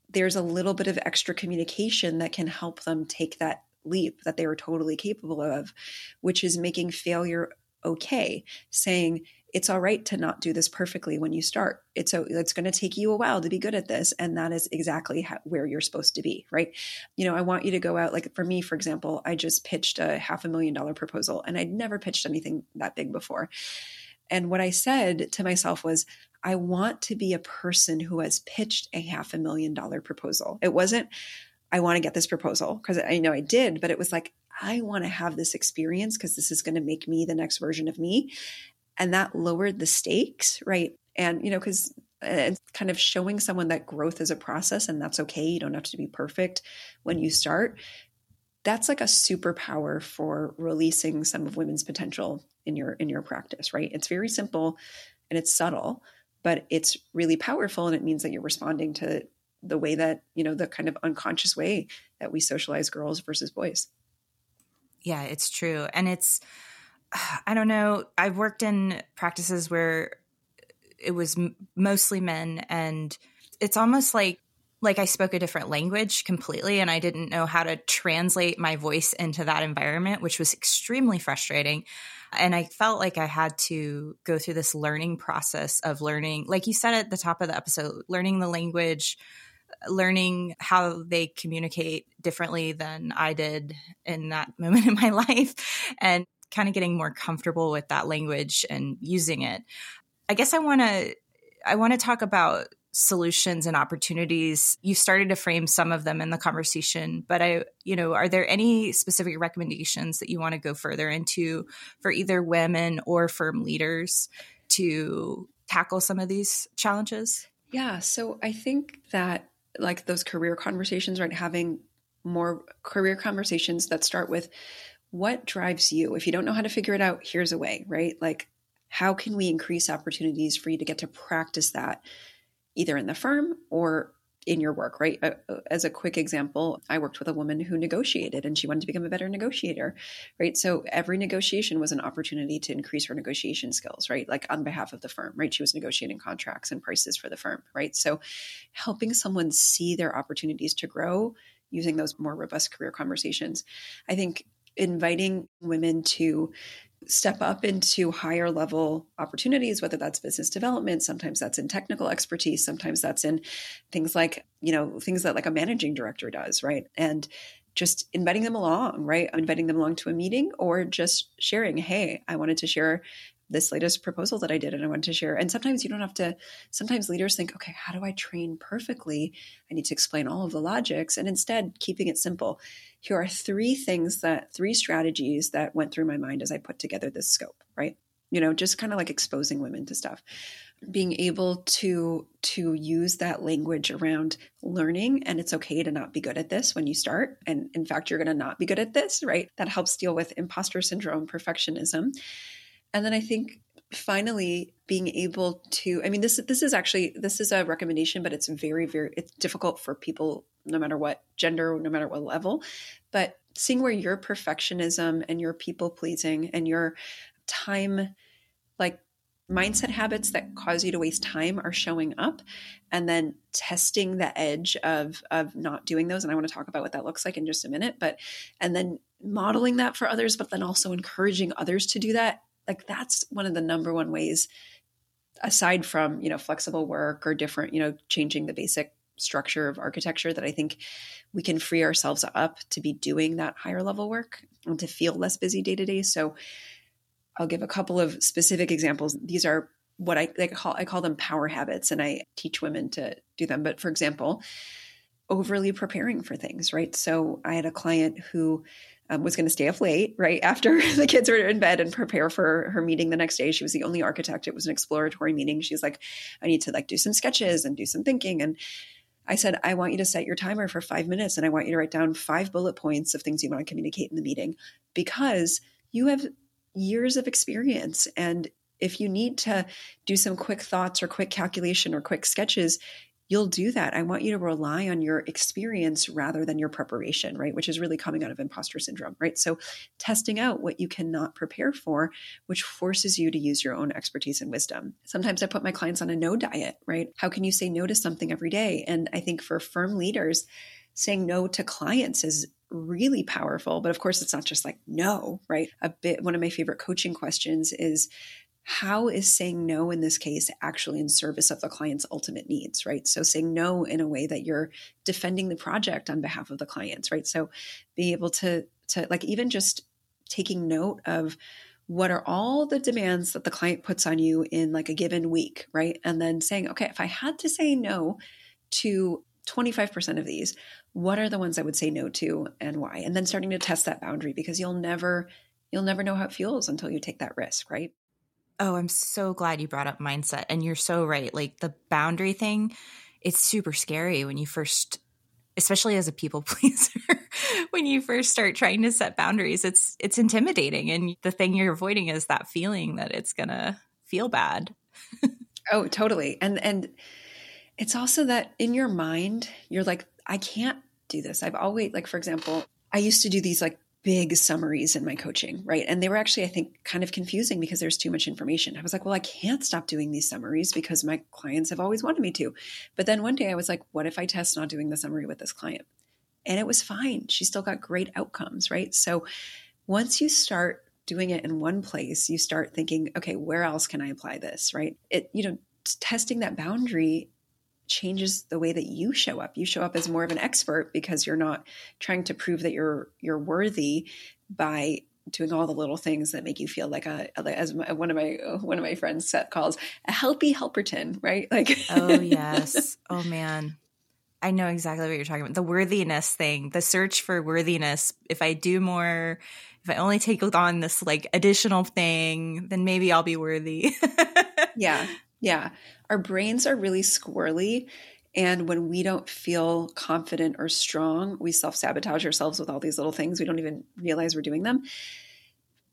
there's a little bit of extra communication that can help them take that leap that they were totally capable of, which is making failure okay, saying it's all right to not do this perfectly when you start. It's so it's going to take you a while to be good at this, and that is exactly how, where you're supposed to be, right? You know, I want you to go out. Like for me, for example, I just pitched a half a million dollar proposal, and I'd never pitched anything that big before. And what I said to myself was, I want to be a person who has pitched a half a million dollar proposal. It wasn't, I want to get this proposal because I know I did, but it was like, I want to have this experience because this is going to make me the next version of me. And that lowered the stakes, right? And, you know, because uh, it's kind of showing someone that growth is a process and that's okay. You don't have to be perfect when you start. That's like a superpower for releasing some of women's potential in your in your practice, right? It's very simple and it's subtle, but it's really powerful and it means that you're responding to the way that you know the kind of unconscious way that we socialize girls versus boys yeah it's true and it's i don't know. I've worked in practices where it was mostly men and it's almost like like i spoke a different language completely and i didn't know how to translate my voice into that environment which was extremely frustrating. And I felt like I had to go through this learning process of learning, like you said at the top of the episode, learning the language, learning how they communicate differently than I did in that moment in my life, and kind of getting more comfortable with that language and using it. I guess I want to I want to talk about solutions and opportunities. You started to frame some of them in the conversation, but I, you know, are there any specific recommendations that you want to go further into for either women or firm leaders to tackle some of these challenges? Yeah, so I think that like those career conversations, right? Having more career conversations that start with what drives you. If you don't know how to figure it out, here's a way, right? Like how can we increase opportunities for you to get to practice that either in the firm or in your work, right? Uh, uh, as a quick example, I worked with a woman who negotiated and she wanted to become a better negotiator, right? So every negotiation was an opportunity to increase her negotiation skills, right? Like on behalf of the firm, right? She was negotiating contracts and prices for the firm, right? So helping someone see their opportunities to grow using those more robust career conversations. I think inviting women to step up into higher level opportunities whether that's business development sometimes that's in technical expertise sometimes that's in things like you know things that like a managing director does right? And just inviting them along right? Inviting them along to a meeting or just sharing hey i wanted to share this latest proposal that I did and I wanted to share. And sometimes you don't have to, sometimes leaders think, okay, how do I train perfectly? I need to explain all of the logics. And instead, keeping it simple. Here are three things that, three strategies that went through my mind as I put together this scope, right? You know, just kind of like exposing women to stuff. Being able to to use that language around learning and it's okay to not be good at this when you start and in fact you're going to not be good at this right that helps deal with imposter syndrome perfectionism and then I think finally being able to I mean this this is actually this is a recommendation but it's very very it's difficult for people no matter what gender no matter what level. But seeing where your perfectionism and your people pleasing and your time like mindset habits that cause you to waste time are showing up and then testing the edge of of not doing those and I want to talk about what that looks like in just a minute but and then modeling that for others but then also encouraging others to do that like that's one of the number one ways aside from you know flexible work or different you know changing the basic structure of architecture that i think we can free ourselves up to be doing that higher level work and to feel less busy day to day. So i'll give a couple of specific examples. These are what i like call i call them power habits and i teach women to do them. But for example overly preparing for things right? So i had a client who um, was going to stay up late right after the kids were in bed and prepare for her meeting the next day. She was the only architect. It was an exploratory meeting. She's like i need to like do some sketches and do some thinking. And i said i want you to set your timer for five minutes and i want you to write down five bullet points of things you want to communicate in the meeting because you have years of experience and if you need to do some quick thoughts or quick calculation or quick sketches you'll do that. I want you to rely on your experience rather than your preparation, right? Which is really coming out of imposter syndrome, right? So testing out what you cannot prepare for, which forces you to use your own expertise and wisdom. Sometimes I put my clients on a no diet, right? How can you say no to something every day? And I think for firm leaders, saying no to clients is really powerful but of course it's not just like no right a bit one of my favorite coaching questions is how is saying no in this case actually in service of the client's ultimate needs, right? So saying no in a way that you're defending the project on behalf of the clients, right? So being able to to like even just taking note of what are all the demands that the client puts on you in like a given week, right? And then saying, okay, if I had to say no to 25% of these, what are the ones I would say no to and why? And then starting to test that boundary because you'll never you'll never know how it feels until you take that risk, right? Oh, I'm so glad you brought up mindset. And you're so right. Like the boundary thing, it's super scary when you first, especially as a people pleaser, when you first start trying to set boundaries, it's it's intimidating. And the thing you're avoiding is that feeling that it's gonna feel bad. oh, totally. And and it's also that in your mind, you're like, I can't do this. I've always like, for example, I used to do these like big summaries in my coaching, right? And they were actually, I think, kind of confusing because there's too much information. I was like, well, I can't stop doing these summaries because my clients have always wanted me to. But then one day I was like, what if I test not doing the summary with this client? And it was fine. She still got great outcomes, right? So once you start doing it in one place, you start thinking, okay, where else can I apply this, right? It, you know, testing that boundary changes the way that you show up. You show up as more of an expert because you're not trying to prove that you're you're worthy by doing all the little things that make you feel like a as one of my one of my friends set calls a helpy helperton, right? Like oh yes, oh man. I know exactly what you're talking about. The worthiness thing, the search for worthiness. If I do more, if I only take on this like additional thing, then maybe I'll be worthy. yeah. Yeah. Our brains are really squirrely. And when we don't feel confident or strong, we self sabotage ourselves with all these little things. We don't even realize we're doing them.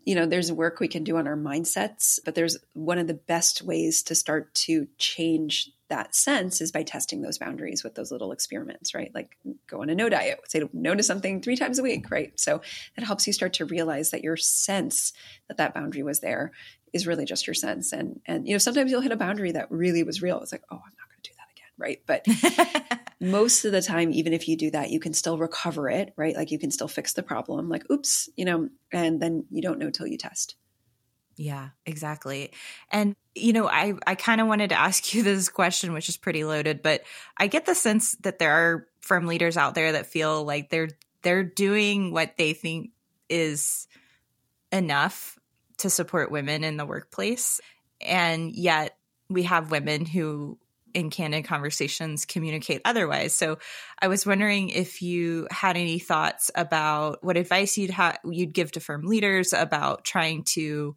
You know, there's work we can do on our mindsets, but there's one of the best ways to start to change that sense is by testing those boundaries with those little experiments, right? Like go on a no diet, say no to something three times a week, right? So that helps you start to realize that your sense that that boundary was there is really just your sense. And and you know, sometimes you'll hit a boundary that really was real. It's like, oh, I'm not going to do that again, right? But most of the time, even if you do that, you can still recover it, right? Like you can still fix the problem. Like, oops, you know, and then you don't know till you test. Yeah, exactly. And you know, I I kind of wanted to ask you this question which is pretty loaded, but I get the sense that there are firm leaders out there that feel like they're they're doing what they think is enough to support women in the workplace. And yet we have women who in candid conversations communicate otherwise. So I was wondering if you had any thoughts about what advice you'd have you'd give to firm leaders about trying to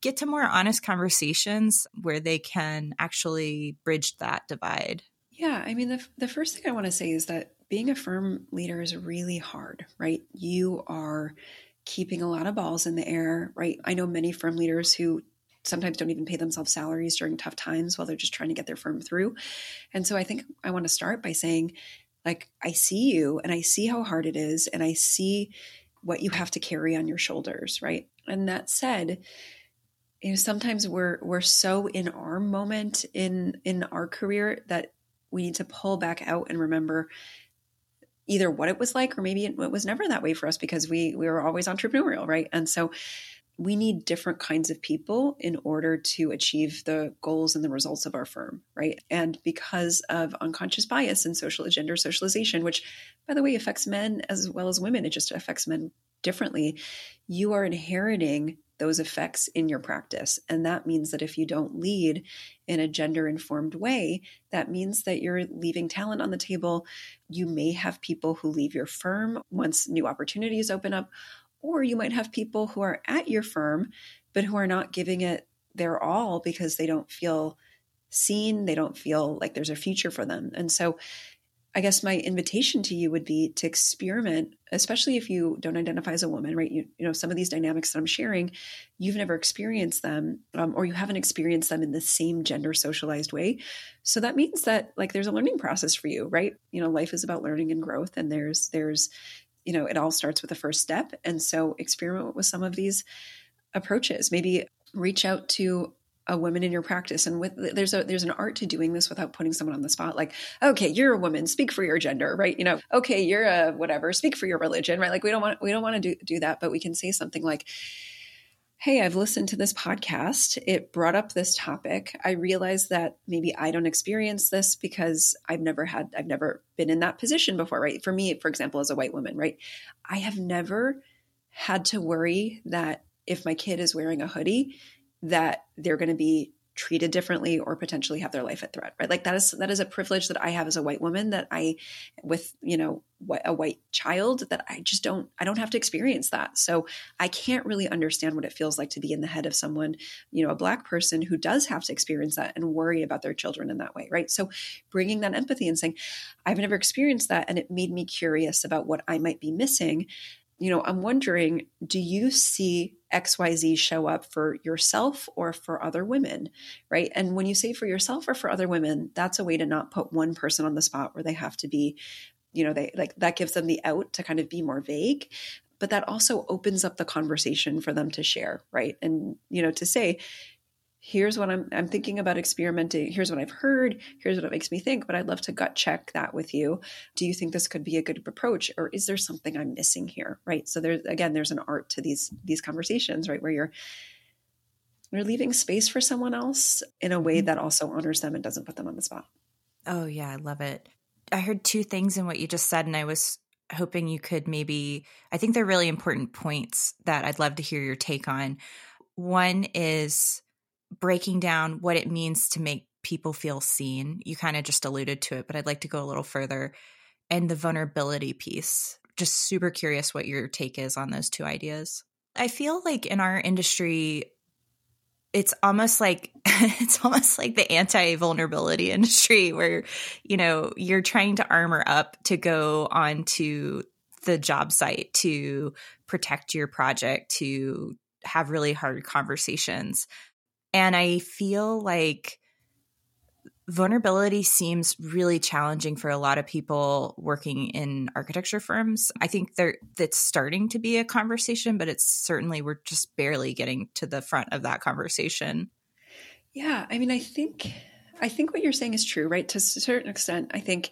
get to more honest conversations where they can actually bridge that divide. Yeah, I mean the the first thing I want to say is that being a firm leader is really hard, right? You are keeping a lot of balls in the air, right? I know many firm leaders who sometimes don't even pay themselves salaries during tough times while they're just trying to get their firm through. And so I think I want to start by saying, like, I see you and I see how hard it is and I see what you have to carry on your shoulders, right? And that said, you know, sometimes we're we're so in our moment in in our career that we need to pull back out and remember either what it was like or maybe it, was never that way for us because we we were always entrepreneurial right? And so we need different kinds of people in order to achieve the goals and the results of our firm right? And because of unconscious bias and social gender socialization which by the way affects men as well as women it just affects men differently you are inheriting those effects in your practice. And that means that if you don't lead in a gender informed way, that means that you're leaving talent on the table. You may have people who leave your firm once new opportunities open up, or you might have people who are at your firm, but who are not giving it their all because they don't feel seen, they don't feel like there's a future for them. And so I guess my invitation to you would be to experiment, especially if you don't identify as a woman, right? You, you know, some of these dynamics that I'm sharing, you've never experienced them, um, or you haven't experienced them in the same gender socialized way. So that means that like there's a learning process for you, right? You know, life is about learning and growth, and there's there's, you know, it all starts with the first step, and so experiment with some of these approaches. Maybe reach out to a woman in your practice and with there's a there's an art to doing this without putting someone on the spot like okay you're a woman speak for your gender right? You know okay you're a whatever speak for your religion right? Like we don't want we don't want to do do that but we can say something like hey i've listened to this podcast. It brought up this topic. I realize that maybe i don't experience this because i've never had i've never been in that position before right? For me for example as a white woman right? I have never had to worry that if my kid is wearing a hoodie that they're going to be treated differently or potentially have their life at threat right? Like that is that is a privilege that i have as a white woman that i with you know a white child that i just don't i don't have to experience that. So i can't really understand what it feels like to be in the head of someone you know a black person who does have to experience that and worry about their children in that way right? So bringing that empathy and saying i've never experienced that and it made me curious about what i might be missing you know, I'm wondering do you see XYZ show up for yourself or for other women? Right. And when you say for yourself or for other women, that's a way to not put one person on the spot where they have to be, you know, they like that gives them the out to kind of be more vague. But that also opens up the conversation for them to share. Right. And, you know, to say, here's what I'm I'm thinking about experimenting. Here's what I've heard. Here's what it makes me think. But I'd love to gut check that with you. Do you think this could be a good approach, or is there something I'm missing here? Right. So there's again, there's an art to these these conversations, right, where you're you're leaving space for someone else in a way mm-hmm. that also honors them and doesn't put them on the spot. Oh yeah, I love it. I heard two things in what you just said, and I was hoping you could maybe. I think they're really important points that I'd love to hear your take on. One is breaking down what it means to make people feel seen. You kind of just alluded to it, but I'd like to go a little further. And the vulnerability piece. Just super curious what your take is on those two ideas. I feel like in our industry, it's almost like it's almost like the anti-vulnerability industry where you know you're trying to armor up to go onto the job site to protect your project to have really hard conversations and I feel like vulnerability seems really challenging for a lot of people working in architecture firms. I think there that's starting to be a conversation, but it's certainly we're just barely getting to the front of that conversation. Yeah, I mean, I think I think what you're saying is true, right? To a certain extent, I think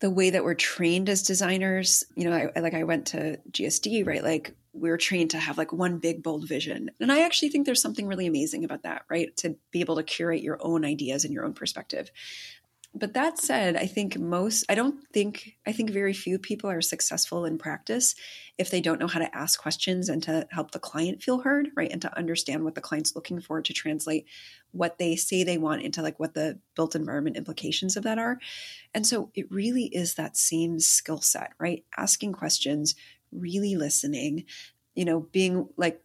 the way that we're trained as designers, you know, I, like I went to GSD, right? Like we're trained to have like one big bold vision. And I actually think there's something really amazing about that, right? To be able to curate your own ideas and your own perspective. But that said, I think most, I don't think, I think very few people are successful in practice if they don't know how to ask questions and to help the client feel heard, right? And to understand what the client's looking for to translate what they say they want into like what the built environment implications of that are. And so it really is that same skill set, right? Asking questions, really listening, you know, being like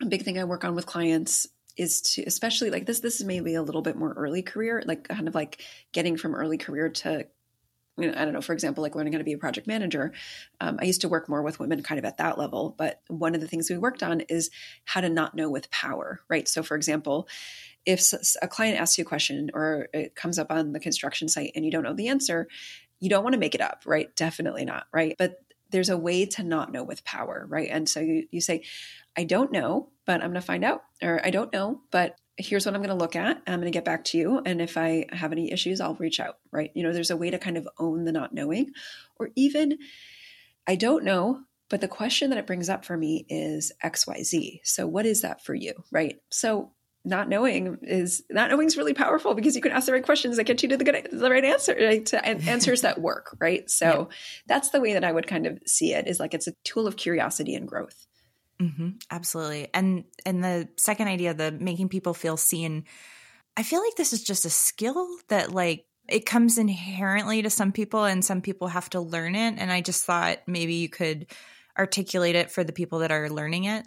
a big thing I work on with clients is to especially like this this is maybe a little bit more early career like kind of like getting from early career to you know, I don't know, for example, like learning how to be a project manager. Um, I used to work more with women kind of at that level. But one of the things we worked on is how to not know with power, right? So, for example, if a client asks you a question or it comes up on the construction site and you don't know the answer, you don't want to make it up, right? Definitely not, right? But there's a way to not know with power, right? And so you, you say, I don't know, but I'm going to find out, or I don't know, but here's what I'm going to look at. I'm going to get back to you. And if I have any issues, I'll reach out, right? You know, there's a way to kind of own the not knowing, or even, I don't know, but the question that it brings up for me is XYZ. So what is that for you, right? So not knowing is not knowing is really powerful because you can ask the right questions that get you to the good the right answer right to answers that work right? So yeah. that's the way that i would kind of see it is like it's a tool of curiosity and growth. Mm-hmm. absolutely. And and the second idea the making people feel seen i feel like this is just a skill that like it comes inherently to some people and some people have to learn it. And i just thought maybe you could articulate it for the people that are learning it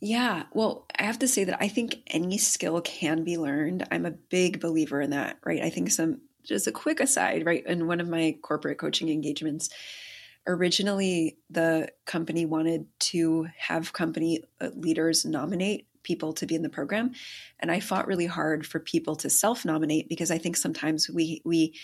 yeah, well, I have to say that I think any skill can be learned. I'm a big believer in that, right? I think some, just a quick aside, right? In one of my corporate coaching engagements, originally the company wanted to have company uh, leaders nominate people to be in the program and i fought really hard for people to self nominate because i think sometimes we we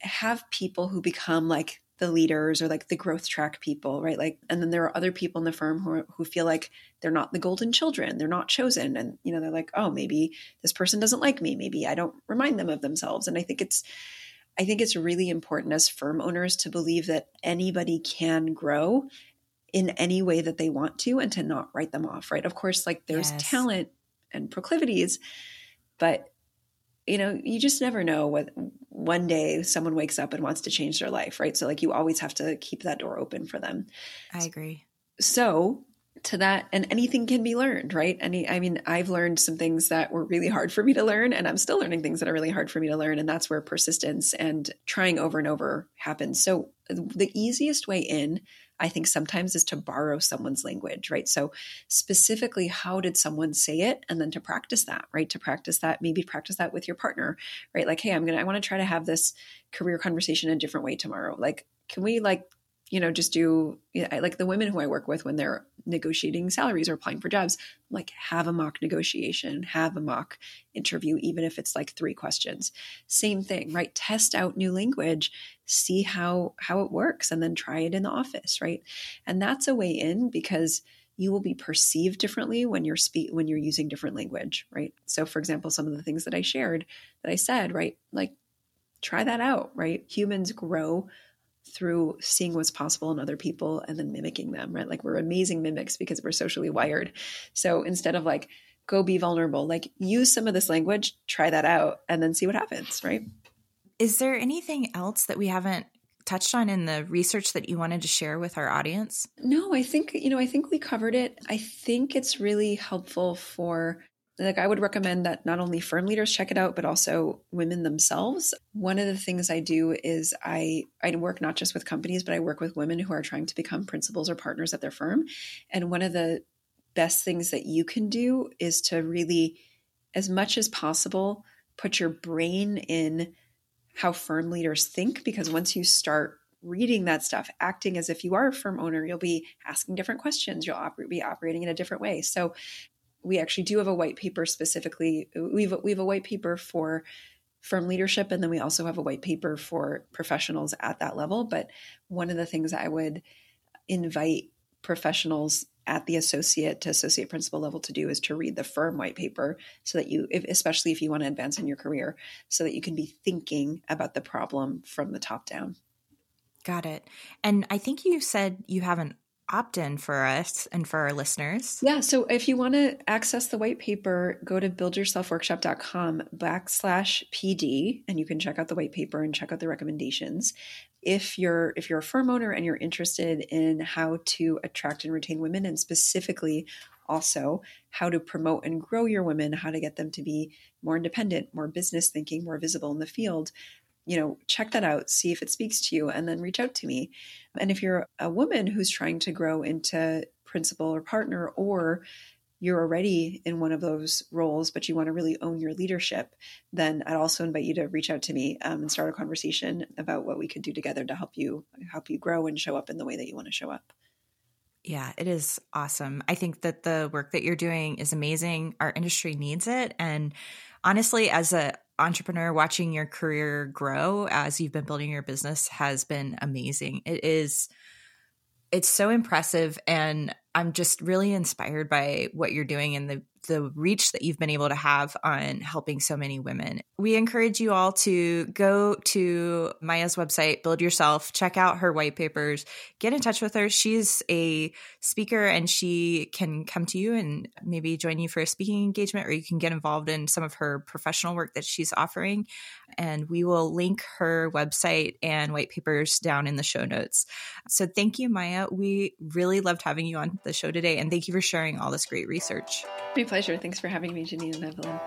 have people who become like the leaders or like the growth track people, right? Like, and then there are other people in the firm who are, who feel like they're not the golden children, they're not chosen, and you know they're like, oh, maybe this person doesn't like me, maybe I don't remind them of themselves, and I think it's, I think it's really important as firm owners to believe that anybody can grow in any way that they want to, and to not write them off, right? Of course, like there's yes. talent and proclivities, but you know, you just never know what one day someone wakes up and wants to change their life, right? So, like, you always have to keep that door open for them. I agree. So, to that, and anything can be learned, right? Any, I mean, I've learned some things that were really hard for me to learn, and I'm still learning things that are really hard for me to learn. And that's where persistence and trying over and over happens. So, the easiest way in I think sometimes is to borrow someone's language, right? So, specifically, how did someone say it? And then to practice that, right? To practice that, maybe practice that with your partner, right? Like, hey, I'm going to, I want to try to have this career conversation a different way tomorrow. Like, can we like you know, just do like the women who I work with when they're negotiating salaries or applying for jobs, like have a mock negotiation, have a mock interview, even if it's like three questions. Same thing, right? Test out new language, see how how it works, and then try it in the office, right? And that's a way in because you will be perceived differently when you're speak when you're using different language, right? So for example, some of the things that I shared that I said, right? Like try that out, right? Humans grow through seeing what's possible in other people and then mimicking them, right? Like we're amazing mimics because we're socially wired. So instead of like go be vulnerable, like use some of this language, try that out and then see what happens, right? Is there anything else that we haven't touched on in the research that you wanted to share with our audience? No, I think, you know, I think we covered it. I think it's really helpful for like I would recommend that not only firm leaders check it out, but also women themselves. One of the things I do is I I work not just with companies, but I work with women who are trying to become principals or partners at their firm. And one of the best things that you can do is to really, as much as possible, put your brain in how firm leaders think because once you start reading that stuff, acting as if you are a firm owner, you'll be asking different questions. You'll oper- be operating in a different way. So, we actually do have a white paper specifically. We've we have a white paper for firm leadership, and then we also have a white paper for professionals at that level. But one of the things I would invite professionals at the associate to associate principal level to do is to read the firm white paper so that you if, especially if you want to advance in your career so that you can be thinking about the problem from the top down got it and i think you said you have an opt-in for us and for our listeners. Yeah so if you want to access the white paper go to buildyourselfworkshop.com backslash pd and you can check out the white paper and check out the recommendations. If you're if you're a firm owner and you're interested in how to attract and retain women and specifically also how to promote and grow your women how to get them to be more independent more business thinking more visible in the field you know check that out see if it speaks to you and then reach out to me and if you're a woman who's trying to grow into principal or partner or you're already in one of those roles, but you want to really own your leadership, then I'd also invite you to reach out to me um, and start a conversation about what we could do together to help you help you grow and show up in the way that you want to show up. Yeah, it is awesome. I think that the work that you're doing is amazing. Our industry needs it, and honestly, as a entrepreneur, watching your career grow as you've been building your business has been amazing. It is it's so impressive and I'm just really inspired by what you're doing and the the reach that you've been able to have on helping so many women. We encourage you all to go to Maya's website, Build Yourself, check out her white papers, get in touch with her. She's a speaker and she can come to you and maybe join you for a speaking engagement, or you can get involved in some of her professional work that she's offering. And we will link her website and white papers down in the show notes. So thank you, Maya. We really loved having you on the show today. And thank you for sharing all this great research My pleasure. Thanks for having me, Janine and Evelyn.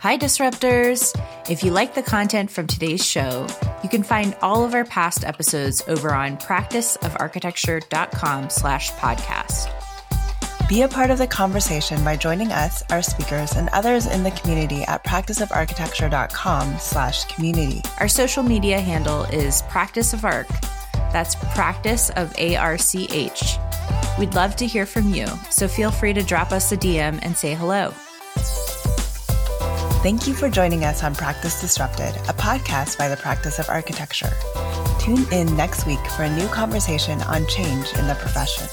Hi, Disruptors! If you like the content from today's show, you can find all of our past episodes over on practiceofarchitecture.com slash podcast. Be a part of the conversation by joining us, our speakers, and others in the community at practiceofarchitecture.com slash community. Our social media handle is Practice of Arch, that's practice of ARCH. We'd love to hear from you, so feel free to drop us a DM and say hello. Thank you for joining us on Practice Disrupted, a podcast by the Practice of Architecture. Tune in next week for a new conversation on change in the profession.